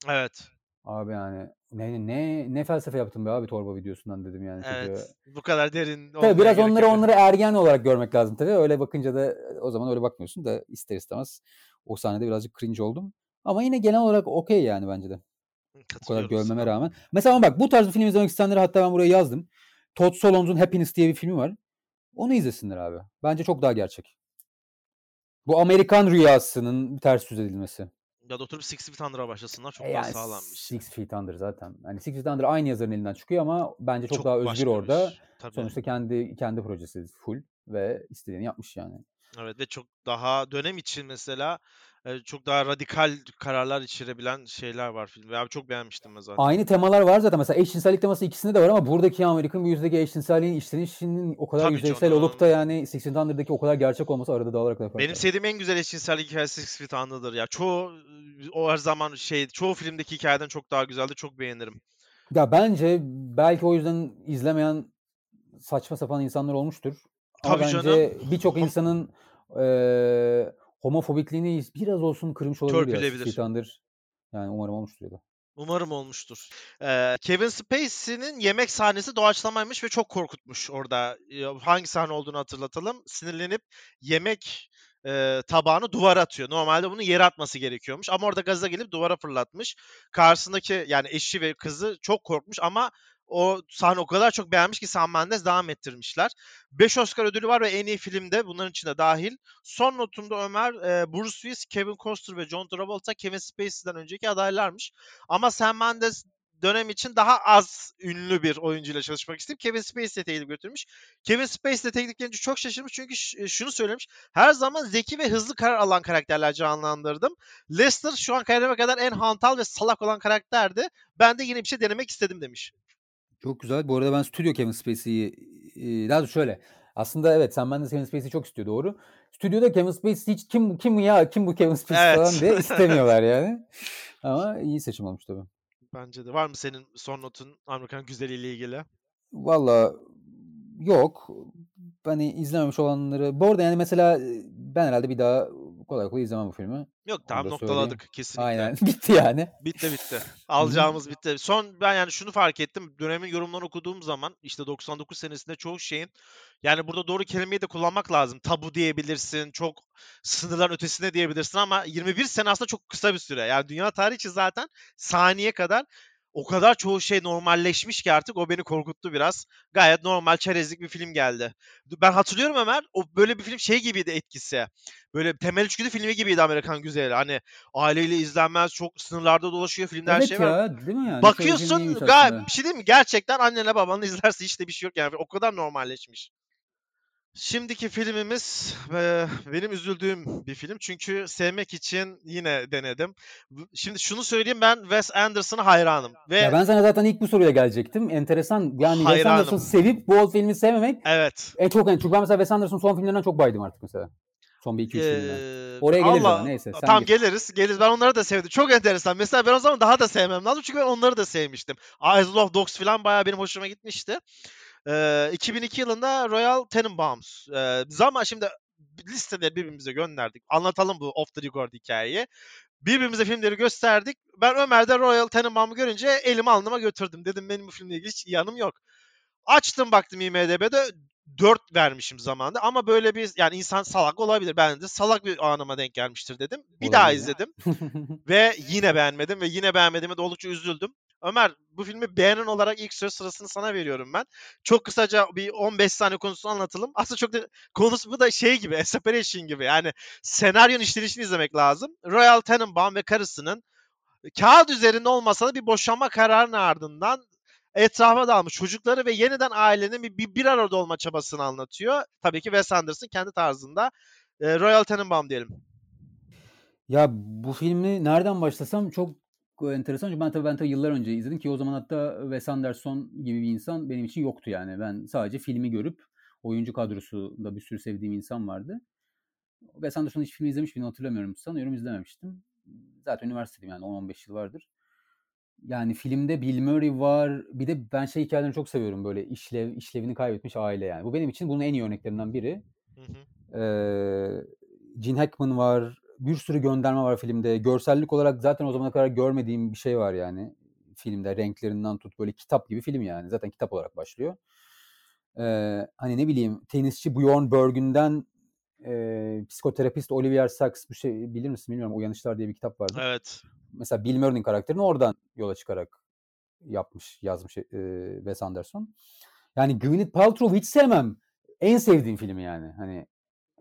Evet. Abi yani ne ne ne felsefe yaptın be abi torba videosundan dedim yani. Evet. Bu kadar derin Tabii biraz onları yok. onları ergen olarak görmek lazım tabii. Öyle bakınca da o zaman öyle bakmıyorsun da ister istemez o sahnede birazcık cringe oldum. Ama yine genel olarak okey yani bence de. O kadar görmeme rağmen. Mesela bak bu tarz bir film izlemek isteyenlere hatta ben buraya yazdım. Todd Solondz'un Happiness diye bir filmi var. Onu izlesinler abi. Bence çok daha gerçek. Bu Amerikan rüyasının ters yüz edilmesi. Ya da oturup Six Feet Under'a başlasınlar çok E daha yani sağlam bir şey. Six Feet Under zaten. Hani Six Feet Under aynı yazarın elinden çıkıyor ama bence çok, daha özgür bir orada. Tabii. Sonuçta kendi kendi projesi full ve istediğini yapmış yani. Evet ve çok daha dönem için mesela çok daha radikal kararlar içerebilen şeyler var filmde. Abi çok beğenmiştim ben zaten. Aynı temalar var zaten. Mesela eşcinsellik teması ikisinde de var ama buradaki Amerikan bir yüzdeki eşcinselliğin işlenişinin o kadar Tabii yüzeysel olup da canım. yani Six Feet Under'daki o kadar gerçek olması arada dağlar kadar fark Benim sevdiğim en güzel eşcinsellik hikayesi Six Feet Under'dır ya. Çoğu o her zaman şey çoğu filmdeki hikayeden çok daha güzeldi. Çok beğenirim. Ya bence belki o yüzden izlemeyen saçma sapan insanlar olmuştur. Ama Tabii bence canım. birçok insanın eee homofobikliğini biraz olsun kırmış olabilir Under. Yani umarım olmuştur ya da. Umarım olmuştur. Ee, Kevin Spacey'nin yemek sahnesi doğaçlamaymış ve çok korkutmuş orada. Hangi sahne olduğunu hatırlatalım. Sinirlenip yemek e, tabağını duvara atıyor. Normalde bunu yere atması gerekiyormuş ama orada gaza gelip duvara fırlatmış. Karşısındaki yani eşi ve kızı çok korkmuş ama o sahne o kadar çok beğenmiş ki Sam Mendes devam ettirmişler. 5 Oscar ödülü var ve en iyi filmde bunların içinde dahil. Son notumda Ömer, e, Bruce Willis, Kevin Costner ve John Travolta Kevin Spacey'den önceki adaylarmış. Ama Sam Mendes dönem için daha az ünlü bir oyuncuyla çalışmak istedim. Kevin Spacey'e teklif götürmüş. Kevin Spacey de teklif gelince çok şaşırmış çünkü ş- şunu söylemiş. Her zaman zeki ve hızlı karar alan karakterler canlandırdım. Lester şu an kariyerime kadar en hantal ve salak olan karakterdi. Ben de yine bir şey denemek istedim demiş. Çok güzel. Bu arada ben stüdyo Kevin Spacey'i e, daha doğrusu şöyle. Aslında evet sen ben de Kevin Spacey'i çok istiyor doğru. Stüdyoda Kevin Spacey hiç kim kim ya kim bu Kevin Spacey Evet. falan diye [LAUGHS] istemiyorlar yani. Ama iyi seçim olmuş tabii. Bence de. Var mı senin son notun Amerikan güzeliyle ilgili? Valla yok. Hani izlememiş olanları. Bu arada yani mesela ben herhalde bir daha kolay kolay izlemem bu filmi. Yok tamam noktaladık kesinlikle. Aynen. [LAUGHS] Bitti yani. Bitti bitti. [LAUGHS] Alacağımız bitti. Son ben yani şunu fark ettim. Dönemin yorumlarını okuduğum zaman işte 99 senesinde çoğu şeyin yani burada doğru kelimeyi de kullanmak lazım. Tabu diyebilirsin. Çok sınırların ötesine diyebilirsin ama 21 sene aslında çok kısa bir süre. Yani dünya tarihi için zaten saniye kadar o kadar çoğu şey normalleşmiş ki artık o beni korkuttu biraz. Gayet normal çerezlik bir film geldi. Ben hatırlıyorum Ömer o böyle bir film şey gibiydi etkisi. Böyle temel içgüdü filmi gibiydi Amerikan Güzeli. Hani aileyle izlenmez, çok sınırlarda dolaşıyor filmler evet şey ya var. değil mi yani? Bakıyorsun aslında. bir şey değil mi? Gerçekten annenle babanla [LAUGHS] izlerse hiç de bir şey yok yani. O kadar normalleşmiş. Şimdiki filmimiz benim üzüldüğüm bir film. Çünkü sevmek için yine denedim. Şimdi şunu söyleyeyim ben Wes Anderson'a hayranım. Ve Ya ben sana zaten ilk bu soruya gelecektim. Enteresan. Yani Wes Hayranım. Anderson sevip bu filmi sevmemek evet. en çok en çünkü ben mesela Wes Anderson son filmlerinden çok baydım artık mesela. Son bir iki üç filminden. Eee, Oraya geliriz ama neyse. Sen tamam gir. geliriz. Geliriz. Ben onları da sevdim. Çok enteresan. Mesela ben o zaman daha da sevmem lazım. Çünkü ben onları da sevmiştim. Isle of Dogs falan bayağı benim hoşuma gitmişti. Ee, 2002 yılında Royal Tenenbaums. Ee, zaman şimdi listeleri birbirimize gönderdik. Anlatalım bu off the record hikayeyi. Birbirimize filmleri gösterdik. Ben Ömer'de Royal Tenenbaum'u görünce elimi alnıma götürdüm. Dedim benim bu filmle ilgili hiç yanım yok. Açtım baktım IMDB'de 4 vermişim zamanında ama böyle bir yani insan salak olabilir. Ben de salak bir anıma denk gelmiştir dedim. Bir daha Olabilir. izledim ve yine beğenmedim ve yine beğenmediğime de oldukça üzüldüm. Ömer bu filmi beğenen olarak ilk söz sırasını sana veriyorum ben. Çok kısaca bir 15 saniye konusunu anlatalım. Aslında çok da konusu bu da şey gibi, A [LAUGHS] Separation gibi. Yani senaryonun işlenişini izlemek lazım. Royal Tenenbaum ve karısının kağıt üzerinde olmasa da bir boşanma kararının ardından etrafa dağılmış çocukları ve yeniden ailenin bir, bir, bir arada olma çabasını anlatıyor. Tabii ki Wes Anderson kendi tarzında. Ee, Royal Tenenbaum diyelim. Ya bu filmi nereden başlasam çok enteresan. Çünkü ben tabii ben tabii yıllar önce izledim ki o zaman hatta Wes Anderson gibi bir insan benim için yoktu yani. Ben sadece filmi görüp oyuncu kadrosunda bir sürü sevdiğim insan vardı. Wes Anderson'un hiç filmi izlemiş miydim hatırlamıyorum. Sanıyorum izlememiştim. Zaten üniversitedeyim yani 10-15 yıl vardır. Yani filmde Bill Murray var. Bir de ben şey hikayelerini çok seviyorum böyle işlev işlevini kaybetmiş aile yani. Bu benim için bunun en iyi örneklerinden biri. Hı hı. Ee, Gene Hackman var. Bir sürü gönderme var filmde. Görsellik olarak zaten o zamana kadar görmediğim bir şey var yani. Filmde renklerinden tut böyle kitap gibi film yani. Zaten kitap olarak başlıyor. Ee, hani ne bileyim tenisçi Bjorn Borg'ünden e, psikoterapist Olivier Sacks bu şey bilir misin bilmiyorum. Uyanışlar diye bir kitap vardı. Evet. Mesela Bill Murray'nin karakterini oradan yola çıkarak yapmış, yazmış e, Wes Anderson. Yani Gwyneth Paltrow'u hiç sevmem. En sevdiğim filmi yani. Hani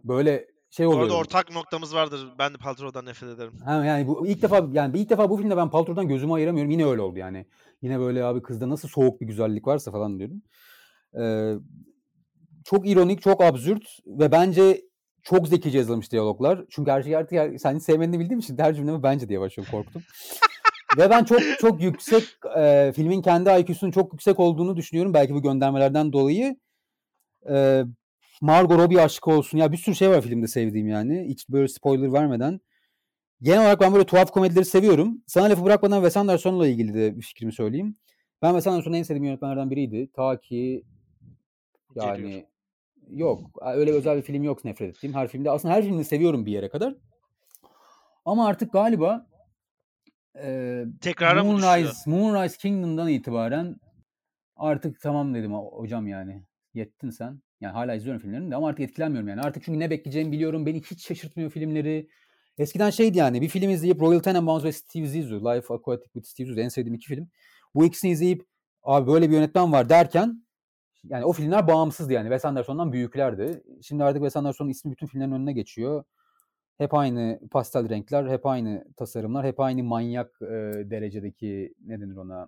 böyle şey oluyor. arada ortak noktamız vardır. Ben de Paltrow'dan nefret ederim. Ha, yani bu ilk defa yani ilk defa bu filmde ben Paltrow'dan gözümü ayıramıyorum. Yine öyle oldu yani. Yine böyle abi kızda nasıl soğuk bir güzellik varsa falan diyorum. Ee, çok ironik, çok absürt ve bence çok zekice yazılmış diyaloglar. Çünkü her şey artık ya- sen sevmediğini bildiğim için her cümleme bence diye başlıyorum korktum. [LAUGHS] ve ben çok çok yüksek e, filmin kendi IQ'sunun çok yüksek olduğunu düşünüyorum. Belki bu göndermelerden dolayı. E, Margot Robbie aşkı olsun. Ya bir sürü şey var filmde sevdiğim yani. Hiç böyle spoiler vermeden. Genel olarak ben böyle tuhaf komedileri seviyorum. Sana lafı bırakmadan Wes Anderson'la ilgili de bir fikrimi söyleyeyim. Ben Wes Anderson'un en sevdiğim yönetmenlerden biriydi. Ta ki yani Geliyor. yok. Öyle özel bir film yok nefret ettiğim. Her filmde aslında her filmini seviyorum bir yere kadar. Ama artık galiba e, Tekrara? Moonrise, Moonrise Kingdom'dan itibaren artık tamam dedim "ho- hocam yani. Yettin sen. Yani hala izliyorum filmlerini de ama artık etkilenmiyorum yani. Artık çünkü ne bekleyeceğimi biliyorum. Beni hiç şaşırtmıyor filmleri. Eskiden şeydi yani bir film izleyip Royal Tenenbaums ve Steve Zissou, Life Aquatic with Steve Zissou en sevdiğim iki film. Bu ikisini izleyip abi böyle bir yönetmen var derken yani o filmler bağımsızdı yani. Wes Anderson'dan büyüklerdi. Şimdi artık Wes Anderson'un ismi bütün filmlerin önüne geçiyor. Hep aynı pastel renkler, hep aynı tasarımlar, hep aynı manyak e, derecedeki ne denir ona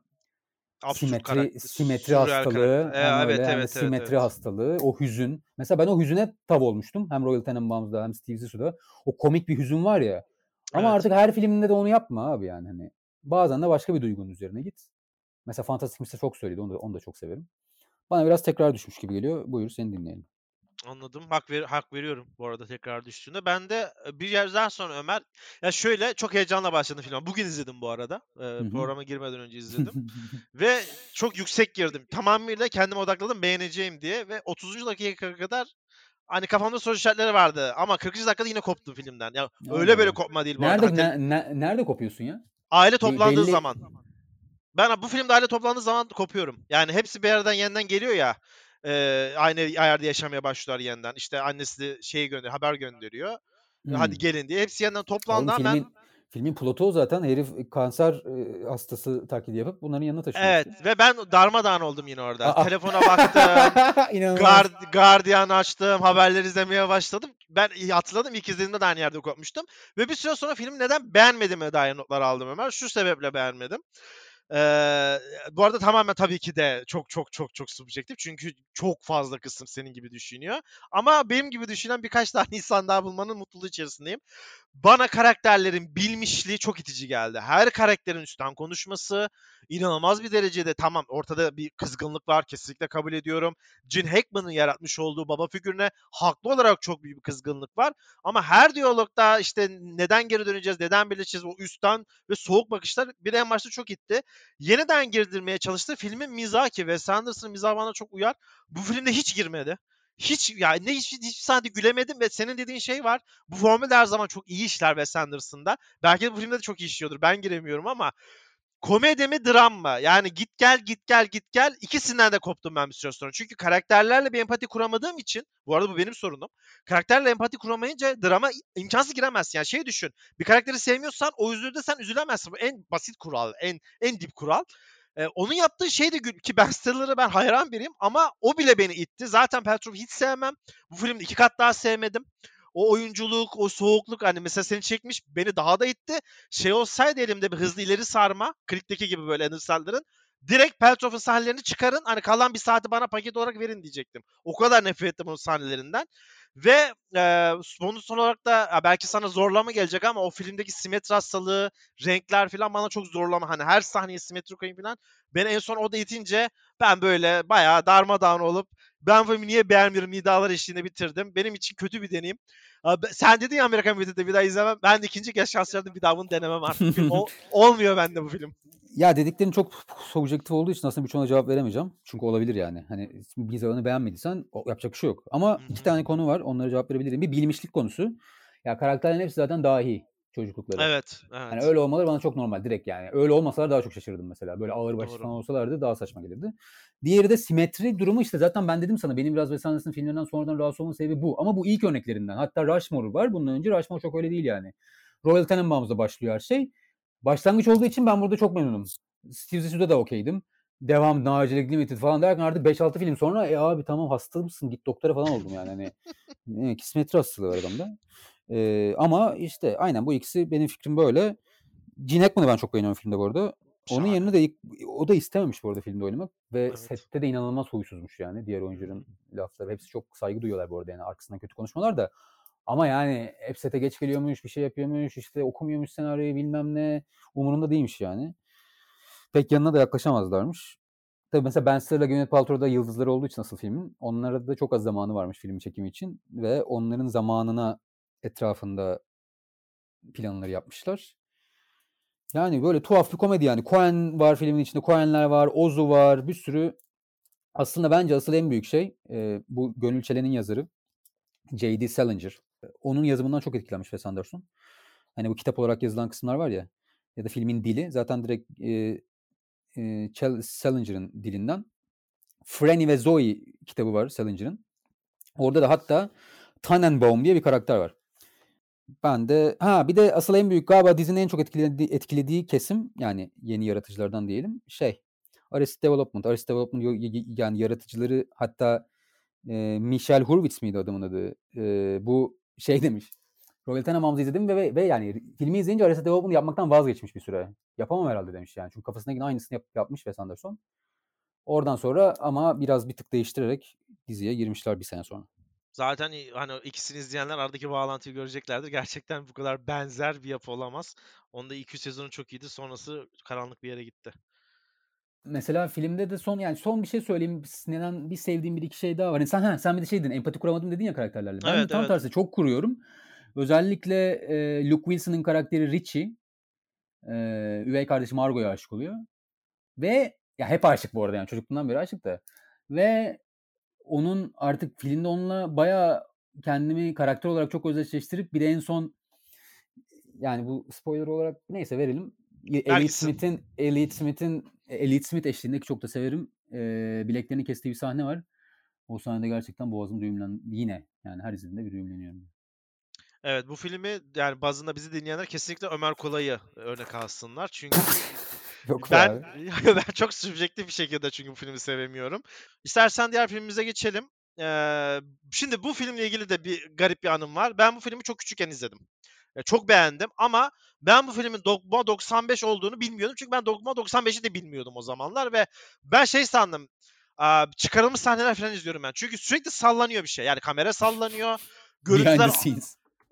Absürt simetri karakter, simetri hastalığı, karakter. Eee, hem evet, öyle evet, evet, simetri evet. hastalığı, o hüzün. Mesela ben o hüzüne tav olmuştum. Hem Royal Tenenbaums'da hem Steve Zissou'da. O komik bir hüzün var ya. Ama Evet. artık her filminde de onu yapma abi yani hani. Bazen de başka bir duygunun üzerine git. Mesela Fantastic Mr. Fox söyledi. Onu da, onu da çok severim. Bana biraz tekrar düşmüş gibi geliyor. Buyur seni dinleyelim. Anladım. Hak ver hak veriyorum bu arada tekrar düştüğünde. Ben de e, bir yerden sonra Ömer ya şöyle çok heyecanla başladım filme. Bugün izledim bu arada. Ee, programa girmeden önce izledim. [LAUGHS] Ve çok yüksek girdim. Tamamıyla kendime odakladım beğeneceğim diye ve 30. dakikaya kadar hani kafamda soru işaretleri vardı ama 40. dakikada yine koptum filmden. Ya Allah öyle böyle kopma değil bu nerede arada. Ne- ne- nerede kopuyorsun ya? aile toplandığı belli- zaman. Ben bu filmde aile toplandığı zaman kopuyorum. Yani hepsi bir yerden yeniden geliyor ya. E, aynı yerde yaşamaya başlıyorlar yeniden. İşte annesi de şey gönder, haber gönderiyor. Hadi Hmm. gelin diye. Hepsi yeniden Oğlum toplandı ama ben filmin, filmin plotu o zaten. Herif kanser e, hastası taklidi yapıp bunların yanına taşıyor. Evet ve ben darmadağın oldum yine orada. Aa. Telefona baktım. [LAUGHS] Guard, Guardian açtım. Haberleri izlemeye başladım. Ben hatırladım ilk izlediğimde de aynı yerde kopmuştum. Ve bir süre sonra filmi neden beğenmediğime dair notlar aldım Ömer. Şu sebeple beğenmedim. Bu arada tamamen tabii ki de çok çok çok çok subjektif. Çünkü çok fazla kısım senin gibi düşünüyor. Ama benim gibi düşünen birkaç [LAUGHS] tane insan daha bulmanın mutluluğu içerisindeyim. Bana karakterlerin bilmişliği çok itici geldi. Her karakterin üstten konuşması inanılmaz bir derecede tamam ortada bir kızgınlık var kesinlikle kabul ediyorum. Gene Hackman'ın yaratmış olduğu baba figürüne haklı olarak çok büyük bir kızgınlık var. Ama her diyalogda işte neden geri döneceğiz, neden birleşeceğiz o üstten ve soğuk bakışlar bir en başta çok itti. Yeniden girdirmeye çalıştı. Filmin mizahı ki Wes Anderson'ın mizahı bana çok uyar. Bu filmde hiç girmedi. Hiç yani ne hiç, hiç sadece gülemedim ve senin dediğin şey var. Bu formül her zaman çok iyi işler Wes Anderson'da. Belki de bu filmde de çok iyi işliyordur. Ben giremiyorum ama komedi mi dram mı? Yani git gel git gel git gel ikisinden de koptum ben bir süre sonra. Çünkü karakterlerle bir empati kuramadığım için bu arada bu benim sorunum. Karakterle empati kuramayınca drama imkansız giremezsin. Yani şey düşün. Bir karakteri sevmiyorsan o üzüldü sen üzülemezsin. Bu en basit kural, en en dip kural. Ee, onun yaptığı şey de ki Ben Stiller'ı ben hayran biriyim ama o bile beni itti. Zaten Petrov'u hiç sevmem. Bu filmde iki kat daha sevmedim. O oyunculuk, o soğukluk hani mesela seni çekmiş beni daha da itti. Şey olsaydı elimde bir hızlı ileri sarma, klikteki gibi böyle Anderson'ların direkt Peltrof'un sahnelerini çıkarın. Hani kalan bir saati bana paket olarak verin diyecektim. O kadar nefret ettim onun sahnelerinden. Ve e, bunun son olarak da belki sana zorlama gelecek ama o filmdeki simetri hastalığı, renkler falan bana çok zorlama. Hani her sahneye simetri koyayım falan. Beni en son o da itince ben böyle bayağı darmadağın olup ben filmi niye beğenmiyorum iddialar eşliğinde bitirdim. Benim için kötü bir deneyim. Abi, sen dedin ya Amerikan Beauty'de bir daha izlemem. Ben de ikinci kez şans verdim bir daha bunu denemem artık. [LAUGHS] Ol- olmuyor bende bu film. Ya dediklerin çok subjektif olduğu için aslında birçoğuna cevap veremeyeceğim. Çünkü olabilir yani. Hani bir zamanı beğenmediysen o- yapacak bir şey yok. Ama iki tane konu var. Onlara cevap verebilirim. Bir bilmişlik konusu. Ya karakterlerin hepsi zaten dahi çocuklukları. Evet, evet. Hani öyle olmaları bana çok normal direkt yani. Öyle olmasalar daha çok şaşırdım mesela. Böyle ağır başlı falan olsalardı daha saçma gelirdi. Diğeri de simetri durumu işte zaten ben dedim sana benim biraz Wes Anderson filmlerinden sonradan rahatsız olmanın sebebi bu. Ama bu ilk örneklerinden. Hatta Rushmore var. Bundan önce Rushmore çok öyle değil yani. Royal Tenenbaums'da başlıyor her şey. Başlangıç olduğu için ben burada çok memnunum. Steve Zissou'da da okeydim. Devam, Nacilik Limited falan derken artık 5-6 film sonra e abi tamam hasta mısın git doktora falan oldum yani. Hani, [LAUGHS] e, simetri hastalığı var adamda. E, ama işte aynen bu ikisi benim fikrim böyle. Gene Hackman'ı ben çok beğeniyorum filmde bu arada. Onun yerine de o da istememiş bu arada filmde oynamak ve Evet. sette de inanılmaz huysuzmuş yani. Diğer oyuncuların lafları hepsi çok saygı duyuyorlar bu arada yani. Arkasından kötü konuşmalar da. Ama yani hep sete geç geliyormuş bir şey yapıyormuş işte okumuyormuş senaryoyu bilmem ne. Umurunda değilmiş yani. Pek yanına da yaklaşamazlarmış. Tabii mesela Ben Stiller'la Gwyneth Paltrow'da yıldızları olduğu için asıl filmin onlara da çok az zamanı varmış film çekimi için ve onların zamanına etrafında planları yapmışlar. Yani böyle tuhaf bir komedi yani. Coen var filmin içinde. Coen'ler var. Ozu var. Bir sürü. Aslında bence asıl en büyük şey e, bu Gönül Çelen'in yazarı. J.D. Salinger. Onun yazımından çok etkilenmiş Wes Anderson. Hani bu kitap olarak yazılan kısımlar var ya. Ya da filmin dili. Zaten direkt e, e, Salinger'ın dilinden. Franny ve Zoe kitabı var Salinger'ın. Orada da hatta Tannenbaum diye bir karakter var. Ben de ha bir de asıl en büyük galiba dizinin en çok etkilediği, etkilediği kesim yani yeni yaratıcılardan diyelim şey Arrested Development. Arrested Development yani yaratıcıları hatta e, Michel Hurwitz miydi adamın adı? E, bu şey [LAUGHS] demiş. Royal Tenenbaums'u izledim ve, ve, ve yani filmi izleyince Arrested Development'ı yapmaktan vazgeçmiş bir süre. Yapamam herhalde demiş yani. Çünkü kafasındaki aynısını yap, yapmış Wes Anderson. Oradan sonra ama biraz bir tık değiştirerek diziye girmişler bir sene sonra. Zaten hani ikisini izleyenler aradaki bağlantıyı göreceklerdir. Gerçekten bu kadar benzer bir yapı olamaz. Onda ilk üç sezonu çok iyiydi. Sonrası karanlık bir yere gitti. Mesela filmde de son yani son bir şey söyleyeyim. Neden bir sevdiğim bir iki şey daha var. Yani sen ha, sen bir de şey dedin. Empati kuramadım dedin ya karakterlerle. Ben Evet, tam evet. tersi çok kuruyorum. Özellikle e, Luke Wilson'ın karakteri Richie e, üvey kardeşi Margot'a aşık oluyor. Ve ya hep aşık bu arada yani çocukluğundan beri aşık da. Ve onun artık filmde onunla baya kendimi karakter olarak çok özdeşleştirip bir de en son yani bu spoiler olarak neyse verelim. Elliot Smith'in Elliot Smith'in Elliot Smith eşliğinde ki çok da severim. E, bileklerini kestiği bir sahne var. O sahnede gerçekten boğazım düğümlen yine yani her izlediğimde bir düğümleniyorum. Evet bu filmi yani bazında bizi dinleyenler kesinlikle Ömer Kolay'ı örnek alsınlar. Çünkü Yok be ben [LAUGHS] ben çok subjektif bir şekilde çünkü bu filmi sevemiyorum. İstersen diğer filmimize geçelim. Ee, şimdi bu filmle ilgili de bir garip bir anım var. Ben bu filmi çok küçükken izledim. E, çok beğendim ama ben bu filmin Dogma 95 olduğunu bilmiyordum. Çünkü ben Dogma 95'i de bilmiyordum o zamanlar ve ben şey sandım. çıkarılmış sahneler falan izliyorum ben. Çünkü sürekli sallanıyor bir şey. Yani kamera sallanıyor. [LAUGHS] Görüntüler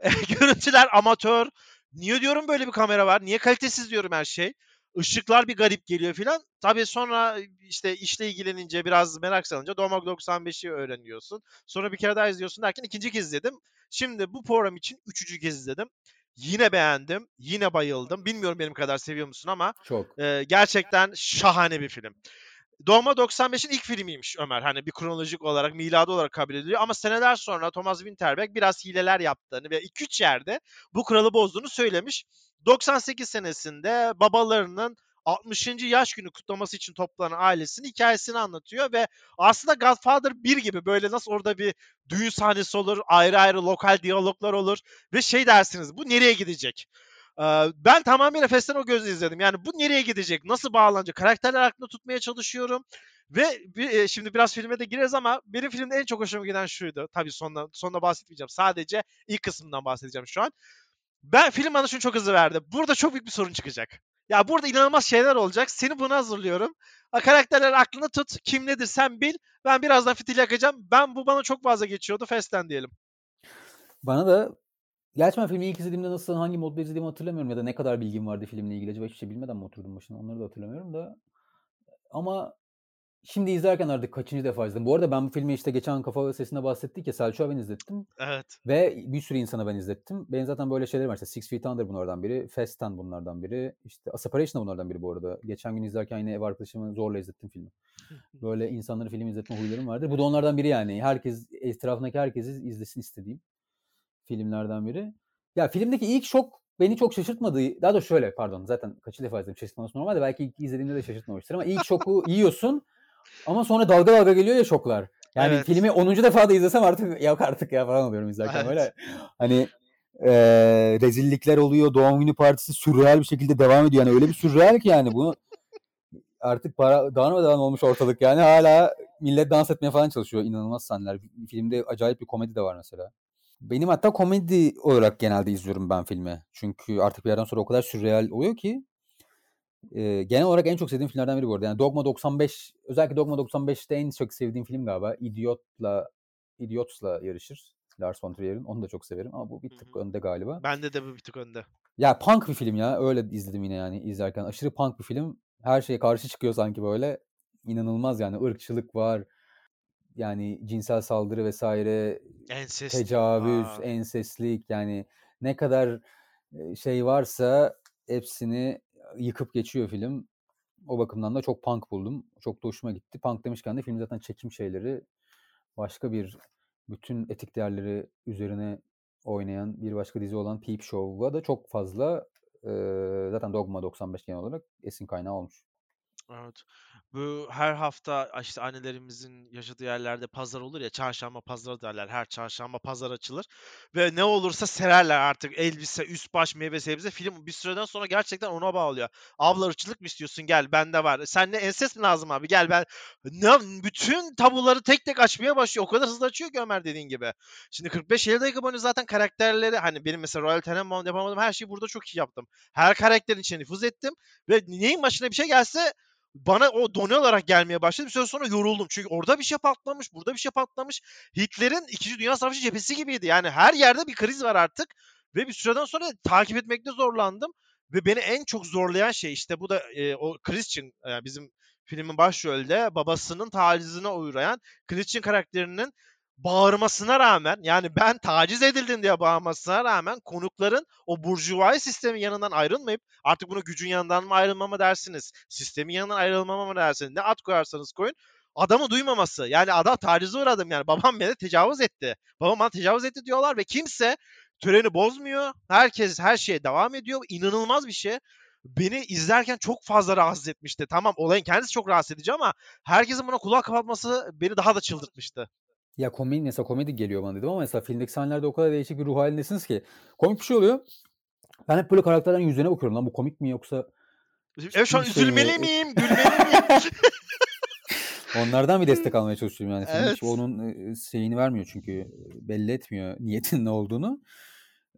[LAUGHS] görüntüler amatör. Niye diyorum böyle bir kamera var? Niye kalitesiz diyorum her şey? Işıklar bir garip geliyor filan. Tabii sonra işte işle ilgilenince biraz merak salınca Domog 95'i öğreniyorsun. Sonra bir kere daha izliyorsun derken ikinci kez izledim. Şimdi bu program için üçüncü kez izledim. Yine beğendim. Yine bayıldım. Bilmiyorum benim kadar seviyor musun ama Çok. e, gerçekten şahane bir film. Doğma 95'in ilk filmiymiş Ömer. Hani bir kronolojik olarak, miladı olarak kabul ediliyor. Ama seneler sonra Thomas Winterberg biraz hileler yaptığını ve 2-3 yerde bu kuralı bozduğunu söylemiş. 98 senesinde babalarının 60. yaş günü kutlaması için toplanan ailesinin hikayesini anlatıyor ve aslında Godfather 1 gibi böyle nasıl orada bir düğün sahnesi olur, ayrı ayrı lokal diyaloglar olur ve şey dersiniz bu nereye gidecek? Ben tamamen Efes'ten o gözle izledim. Yani bu nereye gidecek? Nasıl bağlanacak? Karakterler aklında tutmaya çalışıyorum. Ve bir, şimdi biraz filme de gireriz ama benim filmde en çok hoşuma giden şuydu. Tabii sonunda, sonunda bahsetmeyeceğim. Sadece ilk kısmından bahsedeceğim şu an. Ben film bana şunu çok hızlı verdi. Burada çok büyük bir sorun çıkacak. Ya burada inanılmaz şeyler olacak. Seni buna hazırlıyorum. Ha, Karakterleri aklında tut. Kim nedir sen bil. Ben birazdan fitil yakacağım. Ben bu bana çok fazla geçiyordu. Festen diyelim. Bana da Gerçi ben filmi ilk izlediğimde nasıl hangi modda izlediğimi hatırlamıyorum ya da ne kadar bilgim vardı filmle ilgili acaba hiçbir şey bilmeden mi oturdum başına onları da hatırlamıyorum da ama şimdi izlerken artık kaçıncı defa izledim. Bu arada ben bu filmi işte geçen kafa sesinde bahsettik ya Selçuk'a ben izlettim Evet. ve bir sürü insana ben izlettim. Benim zaten böyle şeylerim var işte Six Feet Under bunlardan biri, Fast Ten bunlardan biri, işte A Separation da bunlardan biri bu arada. Geçen gün izlerken yine ev arkadaşımı zorla izlettim filmi. [LAUGHS] Böyle insanları film izletme huylarım vardır. Bu da onlardan biri yani. Herkes, etrafındaki herkesi izlesin istediğim filmlerden biri. Ya filmdeki ilk şok beni çok şaşırtmadı. Daha da şöyle pardon zaten kaçı defa izledim şaşırtmaması normal de belki ilk izlediğimde de şaşırtmamıştır ama ilk şoku [LAUGHS] yiyorsun ama sonra dalga dalga geliyor ya şoklar. Yani Evet. filmi 10. defa da izlesem artık yok artık ya falan oluyorum izlerken Evet. böyle. Hani eee, rezillikler oluyor. Doğum günü partisi sürreal bir şekilde devam ediyor. Yani öyle bir sürreal ki yani bunu artık para darmadağın olmuş ortalık yani hala millet dans etmeye falan çalışıyor. İnanılmaz sahneler. Filmde acayip bir komedi de var mesela. Benim hatta komedi olarak genelde izliyorum ben filmi. Çünkü artık bir yerden sonra o kadar sürreal oluyor ki e, genel olarak en çok sevdiğim filmlerden biri bu arada. Yani Dogma 95 özellikle Dogma 95'te en çok sevdiğim film galiba Idiot'la Idiots'la yarışır. Lars von Trier'in. Onu da çok severim ama bu bir tık hı. önde galiba. Bende de bu bir tık önde. Ya punk bir film ya. Öyle izledim yine yani izlerken. Aşırı punk bir film. Her şeye karşı çıkıyor sanki böyle. İnanılmaz yani. ırkçılık var. Yani cinsel saldırı vesaire Ensest. tecavüz, Aa. enseslik yani ne kadar şey varsa hepsini yıkıp geçiyor film. O bakımdan da çok punk buldum. Çok da hoşuma gitti. Punk demişken de film zaten çekim şeyleri başka bir bütün etik değerleri üzerine oynayan bir başka dizi olan Peep Show'a da çok fazla e, zaten Dogma 95 genel olarak esin kaynağı olmuş. Evet. Bu her hafta işte annelerimizin yaşadığı yerlerde pazar olur ya çarşamba pazarı derler. Her çarşamba pazar açılır. Ve ne olursa sererler artık elbise, üst baş, meyve sebze. Film bir süreden sonra gerçekten ona bağlıyor. Abla ırkçılık mı istiyorsun? Gel bende var. Sen ne enses mi lazım abi? Gel ben. Ne, bütün tabuları tek tek açmaya başlıyor. O kadar hızlı açıyor ki Ömer dediğin gibi. Şimdi 45-50 dakika boyunca zaten karakterleri hani benim mesela Royal Tenenbaum yapamadığım her şeyi burada çok iyi yaptım. Her karakterin içine nüfuz ettim. Ve neyin başına bir şey gelse bana o done olarak gelmeye başladı. Bir süre sonra yoruldum. Çünkü orada bir şey patlamış, burada bir şey patlamış. Hitler'in 2. Dünya Savaşı cephesi gibiydi. Yani her yerde bir kriz var artık. Ve bir süreden sonra takip etmekte zorlandım. Ve beni en çok zorlayan şey işte bu da e, o Christian yani bizim filmin başrolde babasının tacizine uğrayan Christian karakterinin bağırmasına rağmen yani ben taciz edildim diye bağırmasına rağmen konukların o burjuvayi sistemin yanından ayrılmayıp artık bunu gücün yanından mı ayrılmama dersiniz, sistemin yanından ayrılmama mı dersiniz, ne at koyarsanız koyun adamı duymaması. Yani adam tacize uğradım yani babam beni tecavüz etti. Babam bana tecavüz etti diyorlar ve kimse töreni bozmuyor. Herkes her şeye devam ediyor. İnanılmaz bir şey. Beni izlerken çok fazla rahatsız etmişti. Tamam olayın kendisi çok rahatsız edici ama herkesin buna kulak kapatması beni daha da çıldırtmıştı. Ya komedi mesela komedi geliyor bana dedim ama mesela filmdeki sahnelerde o kadar değişik bir ruh halindesiniz ki. Komik bir şey oluyor. Ben hep böyle karakterlerin yüzüne bakıyorum lan bu komik mi yoksa Evet şu an şey üzülmeli mi? miyim, gülmeli miyim? [LAUGHS] onlardan bir destek almaya çalışıyorum yani. Film hiç Evet. onun e, şeyini vermiyor çünkü belli etmiyor [LAUGHS] niyetin ne olduğunu.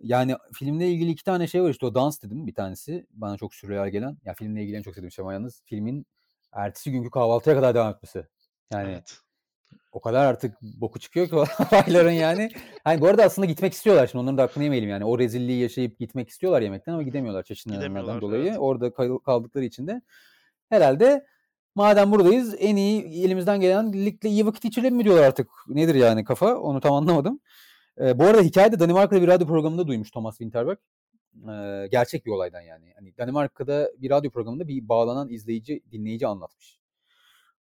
Yani filmle ilgili iki tane şey var işte o dans dedim bir tanesi bana çok sürreal gelen. Ya filmle ilgili en çok sevdiğim şey ama yalnız filmin ertesi günkü kahvaltıya kadar devam etmesi. Yani Evet. O kadar artık boku çıkıyor ki [LAUGHS] olayların yani. Hani bu arada aslında gitmek istiyorlar şimdi onların da hakkını yemeyelim yani. O rezilliği yaşayıp gitmek istiyorlar yemekten ama gidemiyorlar çeşitli nedenlerden dolayı. evet. Orada kal- kaldıkları için de herhalde madem buradayız en iyi elimizden gelen ligle iyi vakit geçirelim mi diyorlar artık. Nedir yani kafa onu tam anlamadım. Ee, bu arada hikayede Danimarka'da bir radyo programında duymuş Thomas Winterberg. Ee, gerçek bir olaydan yani. Hani Danimarka'da bir radyo programında bir bağlanan izleyici, dinleyici anlatmış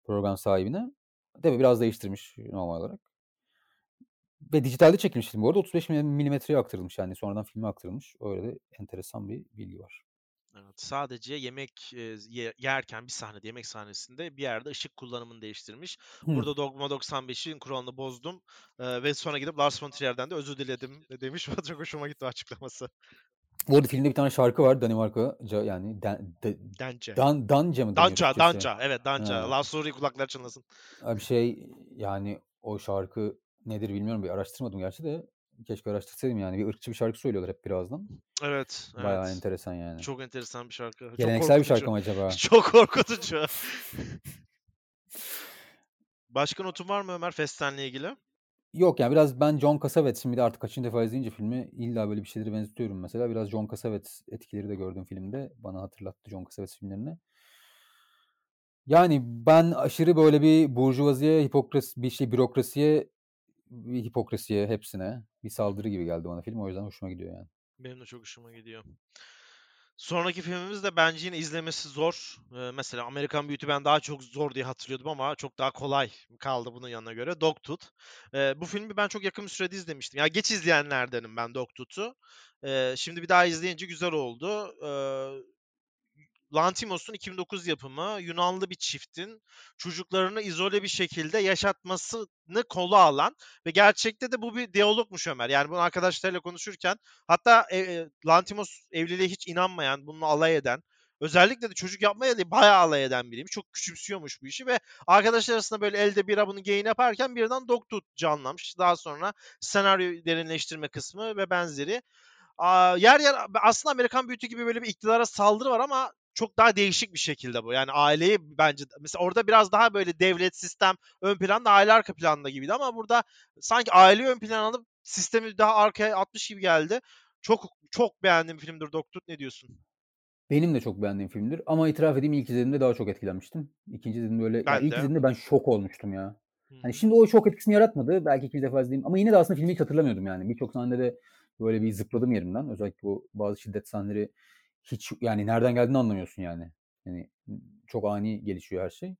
program sahibine. Tabii biraz değiştirmiş normal olarak. Ve dijitalde çekilmiş film bu arada 35 milimetreye aktarılmış yani sonradan filme aktarılmış. Öyle de enteresan bir bilgi var. Evet, sadece yemek e, ye- yerken bir sahnede yemek sahnesinde bir yerde ışık kullanımını değiştirmiş. Hı. Burada Dogma 95'in kuralını bozdum e, ve sonra gidip Lars von Trier'den de özür diledim demiş. [LAUGHS] Çok hoşuma gitti açıklaması. Bu arada filmde bir tane şarkı var Danimarkaca yani Dan, da- Dence. Dan, Danca mı Danca? Danca. Evet, Danca. Ulrich kulakları çınlasın. Abi şey yani o şarkı nedir bilmiyorum bir araştırmadım gerçi de keşke araştırsaydım yani bir ırkçı bir şarkı söylüyorlar hep birazdan. Evet, Bayağı evet. enteresan yani. Çok enteresan bir şarkı. Geleneksel bir şarkı mı acaba? [LAUGHS] Çok korkutucu. [LAUGHS] Başka notun var mı Ömer Festen'le ilgili? Yok yani biraz ben John Cassavetes şimdi artık kaçıncı defa izleyince filmi illa böyle bir şeyleri benzetiyorum mesela. Biraz John Cassavetes etkileri de gördüm filmde. Bana hatırlattı John Cassavetes filmlerini. Yani ben aşırı böyle bir burjuvaziye, hipokrasi, bir şey bürokrasiye, bir hipokrasiye hepsine bir saldırı gibi geldi bana film. O yüzden hoşuma gidiyor yani. Benim de çok hoşuma gidiyor. Sonraki filmimiz de bence yine izlemesi zor. Ee, mesela Amerikan Beauty ben daha çok zor diye hatırlıyordum ama çok daha kolay kaldı bunun yanına göre. Dogtooth. Ee, bu filmi ben çok yakın bir sürede izlemiştim. Ya geç izleyenlerdenim ben Dogtooth'u. Ee, şimdi bir daha izleyince güzel oldu. Ee, Lantimos'un 2009 yapımı Yunanlı bir çiftin çocuklarını izole bir şekilde yaşatmasını kolu alan ve gerçekte de bu bir diyalogmuş Ömer. Yani bunu arkadaşlarıyla konuşurken hatta e, e, Lantimos evliliğe hiç inanmayan, bununla alay eden, özellikle de çocuk yapmaya da bayağı alay eden biriymiş. Çok küçümsüyormuş bu işi ve arkadaşlar arasında böyle elde bira bunu gain yaparken birden Dogtooth canlanmış. Daha sonra senaryo derinleştirme kısmı ve benzeri. Aa, yer yer aslında Amerikan Beauty gibi böyle bir iktidara saldırı var ama çok daha değişik bir şekilde bu. Yani aileyi bence mesela orada biraz daha böyle devlet sistem ön planda aile arka planda gibiydi ama burada sanki aileyi ön plana alıp sistemi daha arkaya atmış gibi geldi. Çok çok beğendiğim filmdir Doktor. Ne diyorsun? Benim de çok beğendiğim filmdir ama itiraf edeyim ilk izlediğimde daha çok etkilenmiştim. İkinci izlediğimde öyle Ben ya ilk de. izlediğimde ben şok olmuştum ya. Hı Hani şimdi o şok etkisini yaratmadı. Belki ikinci defa izleyeyim ama yine de aslında filmi hiç hatırlamıyordum yani. Birçok sahnede böyle bir zıpladım yerimden. Özellikle bu bazı şiddet sahneleri hiç yani nereden geldiğini anlamıyorsun yani. Yani çok ani gelişiyor her şey.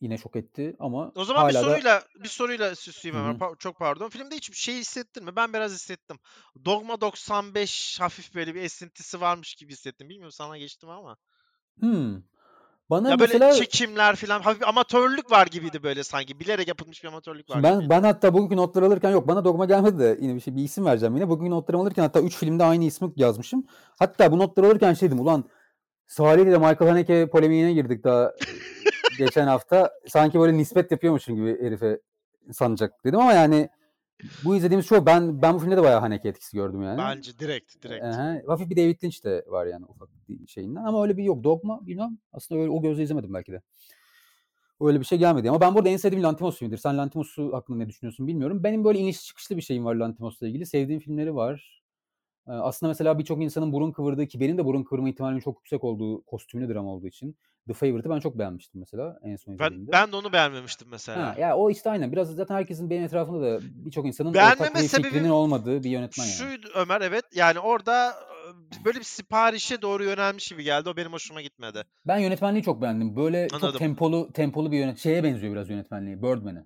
Yine şok etti ama O zaman bir hala da soruyla bir soruyla süsleyeyim hemen. Pa- çok pardon. Filmde hiçbir şey hissettin mi? Ben biraz hissettim. Dogma 95 hafif böyle bir esintisi varmış gibi hissettim. Bilmiyorum sana geçti mi ama. Hmm. Bana Ya böyle mesela çekimler falan hafif amatörlük var gibiydi böyle sanki. Bilerek yapılmış bir amatörlük var ben gibiydi. ben hatta bugünkü notları alırken yok bana dogma gelmedi de yine bir şey bir isim vereceğim yine. Bugünkü notlarımı alırken hatta 3 filmde aynı ismi yazmışım. Hatta bu notları alırken şey dedim ulan Salih ile Michael Haneke polemiğine girdik daha [LAUGHS] geçen hafta. Sanki böyle nispet yapıyormuşum gibi herife sanacak dedim ama yani bu izlediğimiz show ben ben bu filmde de bayağı Haneke etkisi gördüm yani. Bence direkt direkt. Ehe, hafif bir David Lynch de var yani ufak bir şeyinden ama öyle bir yok. Dogma bilmem. Aslında öyle o gözle izlemedim belki de. Öyle bir şey gelmedi. Ama ben burada en sevdiğim Lantimos filmidir. Sen Lantimos'u hakkında ne düşünüyorsun bilmiyorum. Benim böyle iniş çıkışlı bir şeyim var Lantimos'la ilgili. Sevdiğim filmleri var. Aslında mesela birçok insanın burun kıvırdığı ki benim de burun kıvırma ihtimalimin çok yüksek olduğu kostümlü dram olduğu için The Favourite'ı ben çok beğenmiştim mesela en son Ben izlediğimde. ben de onu beğenmemiştim mesela. Ha, ya o işte aynen. Biraz zaten herkesin benim etrafında da birçok insanın Beğenmeme ortak bir fikrinin olmadığı bir yönetmen yani. Şuydu Ömer evet yani orada böyle bir siparişe doğru yönelmiş gibi geldi. O benim hoşuma gitmedi. Ben yönetmenliği çok beğendim. Böyle çok Anladım. tempolu tempolu bir yönet şeye benziyor biraz yönetmenliği. Birdman'e.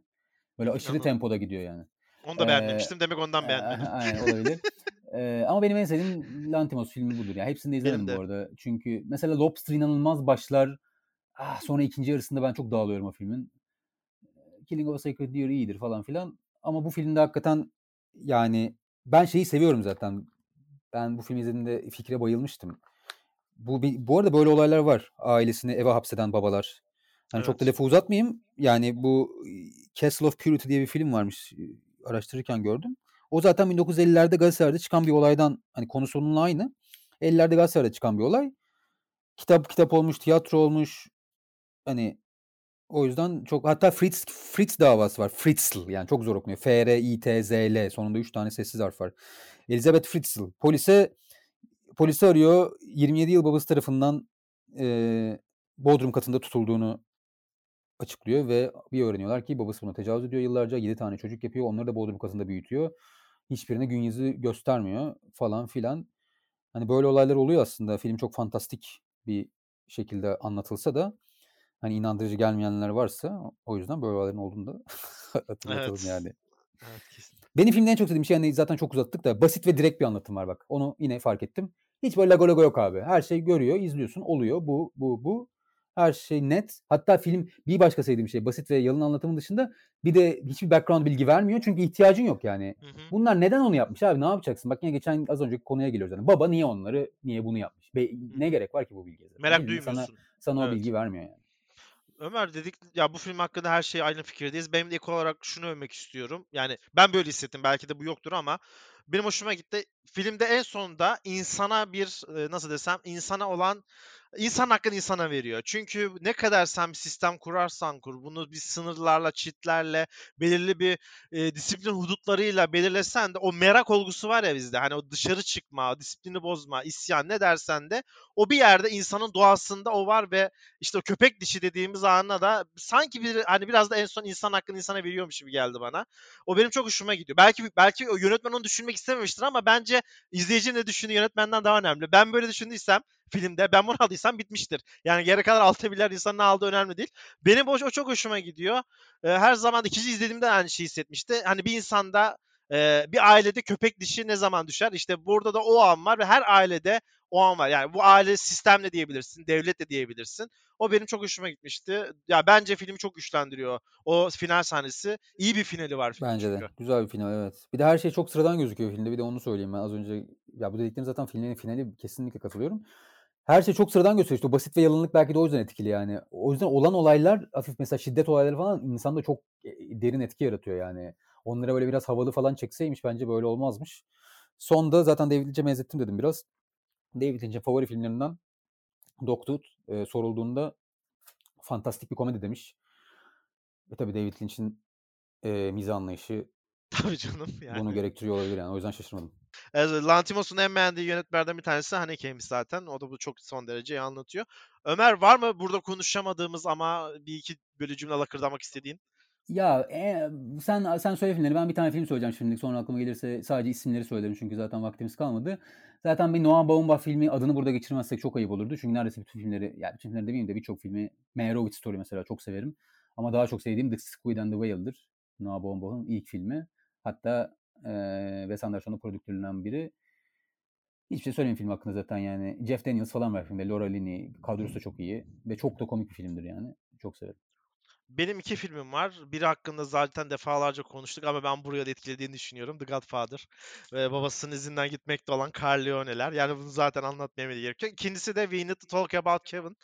Böyle aşırı Anladım. tempoda gidiyor yani. Onu da Ee, beğenmemiştim. Demek ondan beğenmedim. [LAUGHS] Aynen olabilir. Ee, ama benim en sevdiğim Lantimos filmi budur. Yani hepsini de izlemedim de. bu arada. Çünkü mesela Lobster inanılmaz başlar. Ah, sonra ikinci yarısında ben çok dağılıyorum o filmin. Killing of a Sacred Deer iyidir falan filan. Ama bu filmde hakikaten yani ben şeyi seviyorum zaten. Ben bu filmi izlediğimde fikre bayılmıştım. Bu bu arada böyle olaylar var. Ailesini eve hapseden babalar. Hani çok da Evet. lafı uzatmayayım. Yani bu Castle of Purity diye bir film varmış. Araştırırken gördüm. O zaten 1950'lerde gazetelerde çıkan bir olaydan hani konusu onunla aynı. 50'lerde gazetelerde çıkan bir olay. Kitap kitap olmuş, tiyatro olmuş. Hani o yüzden çok hatta Fritz Fritz davası var. Fritzl yani çok zor okunuyor. F R I T Z L sonunda 3 tane sessiz harf var. Elizabeth Fritzl polise polisi arıyor. 27 yıl babası tarafından eee, Bodrum katında tutulduğunu açıklıyor ve bir öğreniyorlar ki babası buna tecavüz ediyor yıllarca. 7 tane çocuk yapıyor. Onları da Bodrum katında büyütüyor. Hiçbirine gün yüzü göstermiyor falan filan. Hani böyle olaylar oluyor aslında. Film çok fantastik bir şekilde anlatılsa da hani inandırıcı gelmeyenler varsa o yüzden böyle olayların olduğunu da [LAUGHS] hatırlatalım Evet. yani. Evet kesin. Benim filmde en çok sevdiğim şey hani zaten çok uzattık da basit ve direkt bir anlatım var bak. Onu yine fark ettim. Hiç böyle lago lago yok abi. Her şey görüyor, izliyorsun, oluyor. Bu, bu, bu. Her şey net. Hatta film bir başka sevdiğim şey basit ve yalın anlatımın dışında bir de hiçbir background bilgi vermiyor. Çünkü ihtiyacın yok yani. Hı hı. Bunlar neden onu yapmış abi? Ne yapacaksın? Bak yine geçen az önceki konuya geliyoruz. Yani. Baba niye onları, niye bunu yapmış? Be- ne gerek var ki bu bilgiye? Merak sana, duymuyorsun. sana o Evet. bilgi vermiyor yani. Ömer dedik ya bu film hakkında her şey aynı fikirdeyiz. Benim de ek olarak şunu övmek istiyorum. Yani ben böyle hissettim. Belki de bu yoktur ama benim hoşuma gitti. Filmde en sonunda insana bir nasıl desem insana olan insan hakkını insana veriyor. Çünkü ne kadar sen bir sistem kurarsan kur, bunu bir sınırlarla, çitlerle, belirli bir e, disiplin hudutlarıyla belirlesen de o merak olgusu var ya bizde. Hani o dışarı çıkma, disiplini bozma, isyan ne dersen de o bir yerde insanın doğasında o var ve işte o köpek dişi dediğimiz anına da sanki bir hani biraz da en son insan hakkını insana veriyormuş gibi geldi bana. O benim çok hoşuma gidiyor. Belki belki o yönetmen onu düşünmek istememiştir ama bence izleyicinin ne düşündüğü yönetmenden daha önemli. Ben böyle düşündüysem filmde ben bunu aldıysam bitmiştir. Yani geri kadar [LAUGHS] altı biler insanın ne aldığı önemli değil. Benim o, o çok hoşuma gidiyor. Ee, her zaman ikinci izlediğimde aynı şeyi hissetmişti. Hani bir insanda e, bir ailede köpek dişi ne zaman düşer? İşte burada da o an var ve her ailede o an var. Yani bu aile sistemle diyebilirsin, devlet de diyebilirsin. O benim çok hoşuma gitmişti. Ya bence filmi çok güçlendiriyor. O final sahnesi iyi bir finali var Bence de. çünkü. Güzel bir final evet. Bir de her şey çok sıradan gözüküyor filmde. Bir de onu söyleyeyim ben az önce. Ya bu dediklerim zaten filmin finali kesinlikle katılıyorum. Her şey çok sıradan gösteriyor. İşte basit ve yalınlık belki de o yüzden etkili yani. O yüzden olan olaylar hafif mesela şiddet olayları falan insanda çok e, derin etki yaratıyor yani. Onlara böyle biraz havalı falan çekseymiş bence böyle olmazmış. Sonda zaten David Lynch'e benzettim dedim biraz. David Lynch'in favori filmlerinden Dogtooth e, sorulduğunda fantastik bir komedi demiş. Ve tabii David Lynch'in e, mizah anlayışı Tabii canım yani. bunu gerektiriyor olabilir yani. O yüzden şaşırmadım. Lantimos'un en beğendiği yönetmenlerden bir tanesi Haneke'ymiş zaten. O da bu çok son derece iyi anlatıyor. Ömer var mı burada konuşamadığımız ama bir iki böyle cümle lakırdamak istediğin? Ya e, sen sen söyle filmleri. Ben bir tane film söyleyeceğim şimdilik. Sonra aklıma gelirse sadece isimleri söylerim çünkü zaten vaktimiz kalmadı. Zaten bir Noah Baumbach filmi adını burada geçirmezsek çok ayıp olurdu. Çünkü neredeyse bütün filmleri, yani bütün filmleri demeyeyim de birçok filmi Meyerowitz Story mesela çok severim. Ama daha çok sevdiğim The Squid and the Whale'dır. Noah Baumbach'ın ilk filmi. Hatta e, Wes Anderson'un prodüktörlerinden biri. Hiçbir şey söyleyeyim film hakkında zaten yani. Jeff Daniels falan var filmde. Laura Linney. Kadrosu da çok iyi. Ve çok da komik bir filmdir yani. Çok severim. Benim iki filmim var. Biri hakkında zaten defalarca konuştuk ama ben buraya da etkilediğini düşünüyorum. The Godfather ve babasının izinden gitmekte olan Corleone'ler. Yani bunu zaten anlatmaya bile gerek yok. İkincisi de We Need to Talk About Kevin.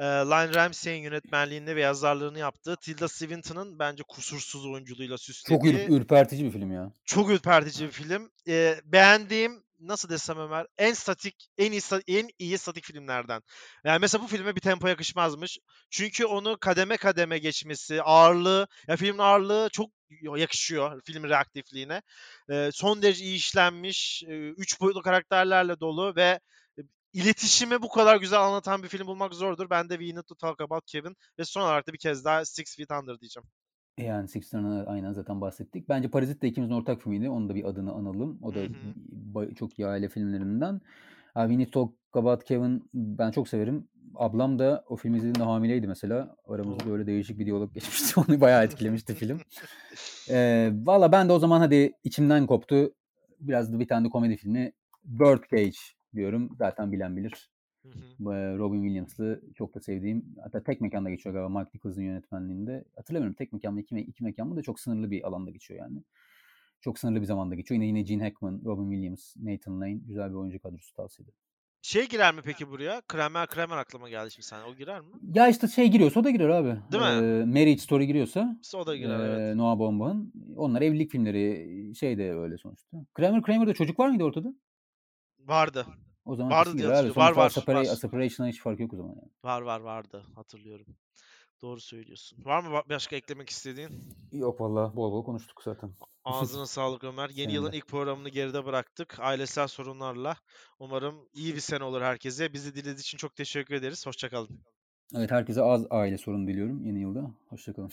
Ee, Line Ramsey'in yönetmenliğini ve yazarlığını yaptığı Tilda Swinton'ın bence kusursuz oyunculuğuyla Çok süslediği ür- ürpertici bir film ya. çok ürpertici bir film. Ee, beğendiğim nasıl desem Ömer en statik en iyi en iyi statik filmlerden. Yani mesela bu filme bir tempo yakışmazmış. Çünkü onu kademe kademe geçmesi, ağırlığı, ya filmin ağırlığı çok yakışıyor filmin reaktifliğine. Ee, son derece iyi işlenmiş, e, üç boyutlu karakterlerle dolu ve e, iletişimi bu kadar güzel anlatan bir film bulmak zordur. Ben de We Need to Talk About Kevin ve son olarak da bir kez daha Six Feet Under diyeceğim. Yani Six Under'dan aynen zaten bahsettik. Bence Parazit de ikimizin ortak filmiydi. Onun da bir adını analım. O da çok iyi aile filmlerinden. We Need to Talk About Kevin ben çok severim. Ablam da o filmi izlediğinde hamileydi mesela. Aramızda Oo. böyle değişik bir diyalog [LAUGHS] geçmişti. Onu bayağı etkilemişti film. [LAUGHS] Ee, Valla ben de o zaman hadi içimden koptu. Biraz da bir tane de komedi filmi. Birdcage diyorum. Zaten bilen bilir. Hı hı. E, Robin Williams'lı çok da sevdiğim. Hatta tek mekanda geçiyor galiba Mike Nichols'ın yönetmenliğinde. Hatırlamıyorum tek mekan mı iki, me- iki mekan mı da çok sınırlı bir alanda geçiyor yani. Çok sınırlı bir zamanda geçiyor. Yine yine Gene Hackman, Robin Williams, Nathan Lane. Güzel bir oyuncu kadrosu tavsiye ederim. Şey girer mi peki buraya? Kramer Kramer aklıma geldi şimdi sen. O girer mi? Ya işte şey giriyorsa o da girer abi. Değil mi? Ee, Marriage Story giriyorsa İşte o da girer evet. ee, Noah Baumbach'ın. Onlar evlilik filmleri şey de öyle sonuçta. Kramer Kramer'da çocuk var mıydı ortada? Vardı. O zaman Vardı diye hatırlıyorum. Var, var, Separa- var. Separation'a hiç fark yok o zaman yani. Var var vardı. Hatırlıyorum. Doğru söylüyorsun. Var mı ba- başka eklemek istediğin? Yok valla bol bol konuştuk zaten. Ağzına [LAUGHS] sağlık Ömer. Yeni Senin yılın de. ilk programını geride bıraktık. Ailesel sorunlarla. Umarım iyi bir sene olur herkese. Bizi dinlediğiniz için çok teşekkür ederiz. Hoşçakalın. Evet herkese az aile sorunu diliyorum yeni yılda. Hoşçakalın.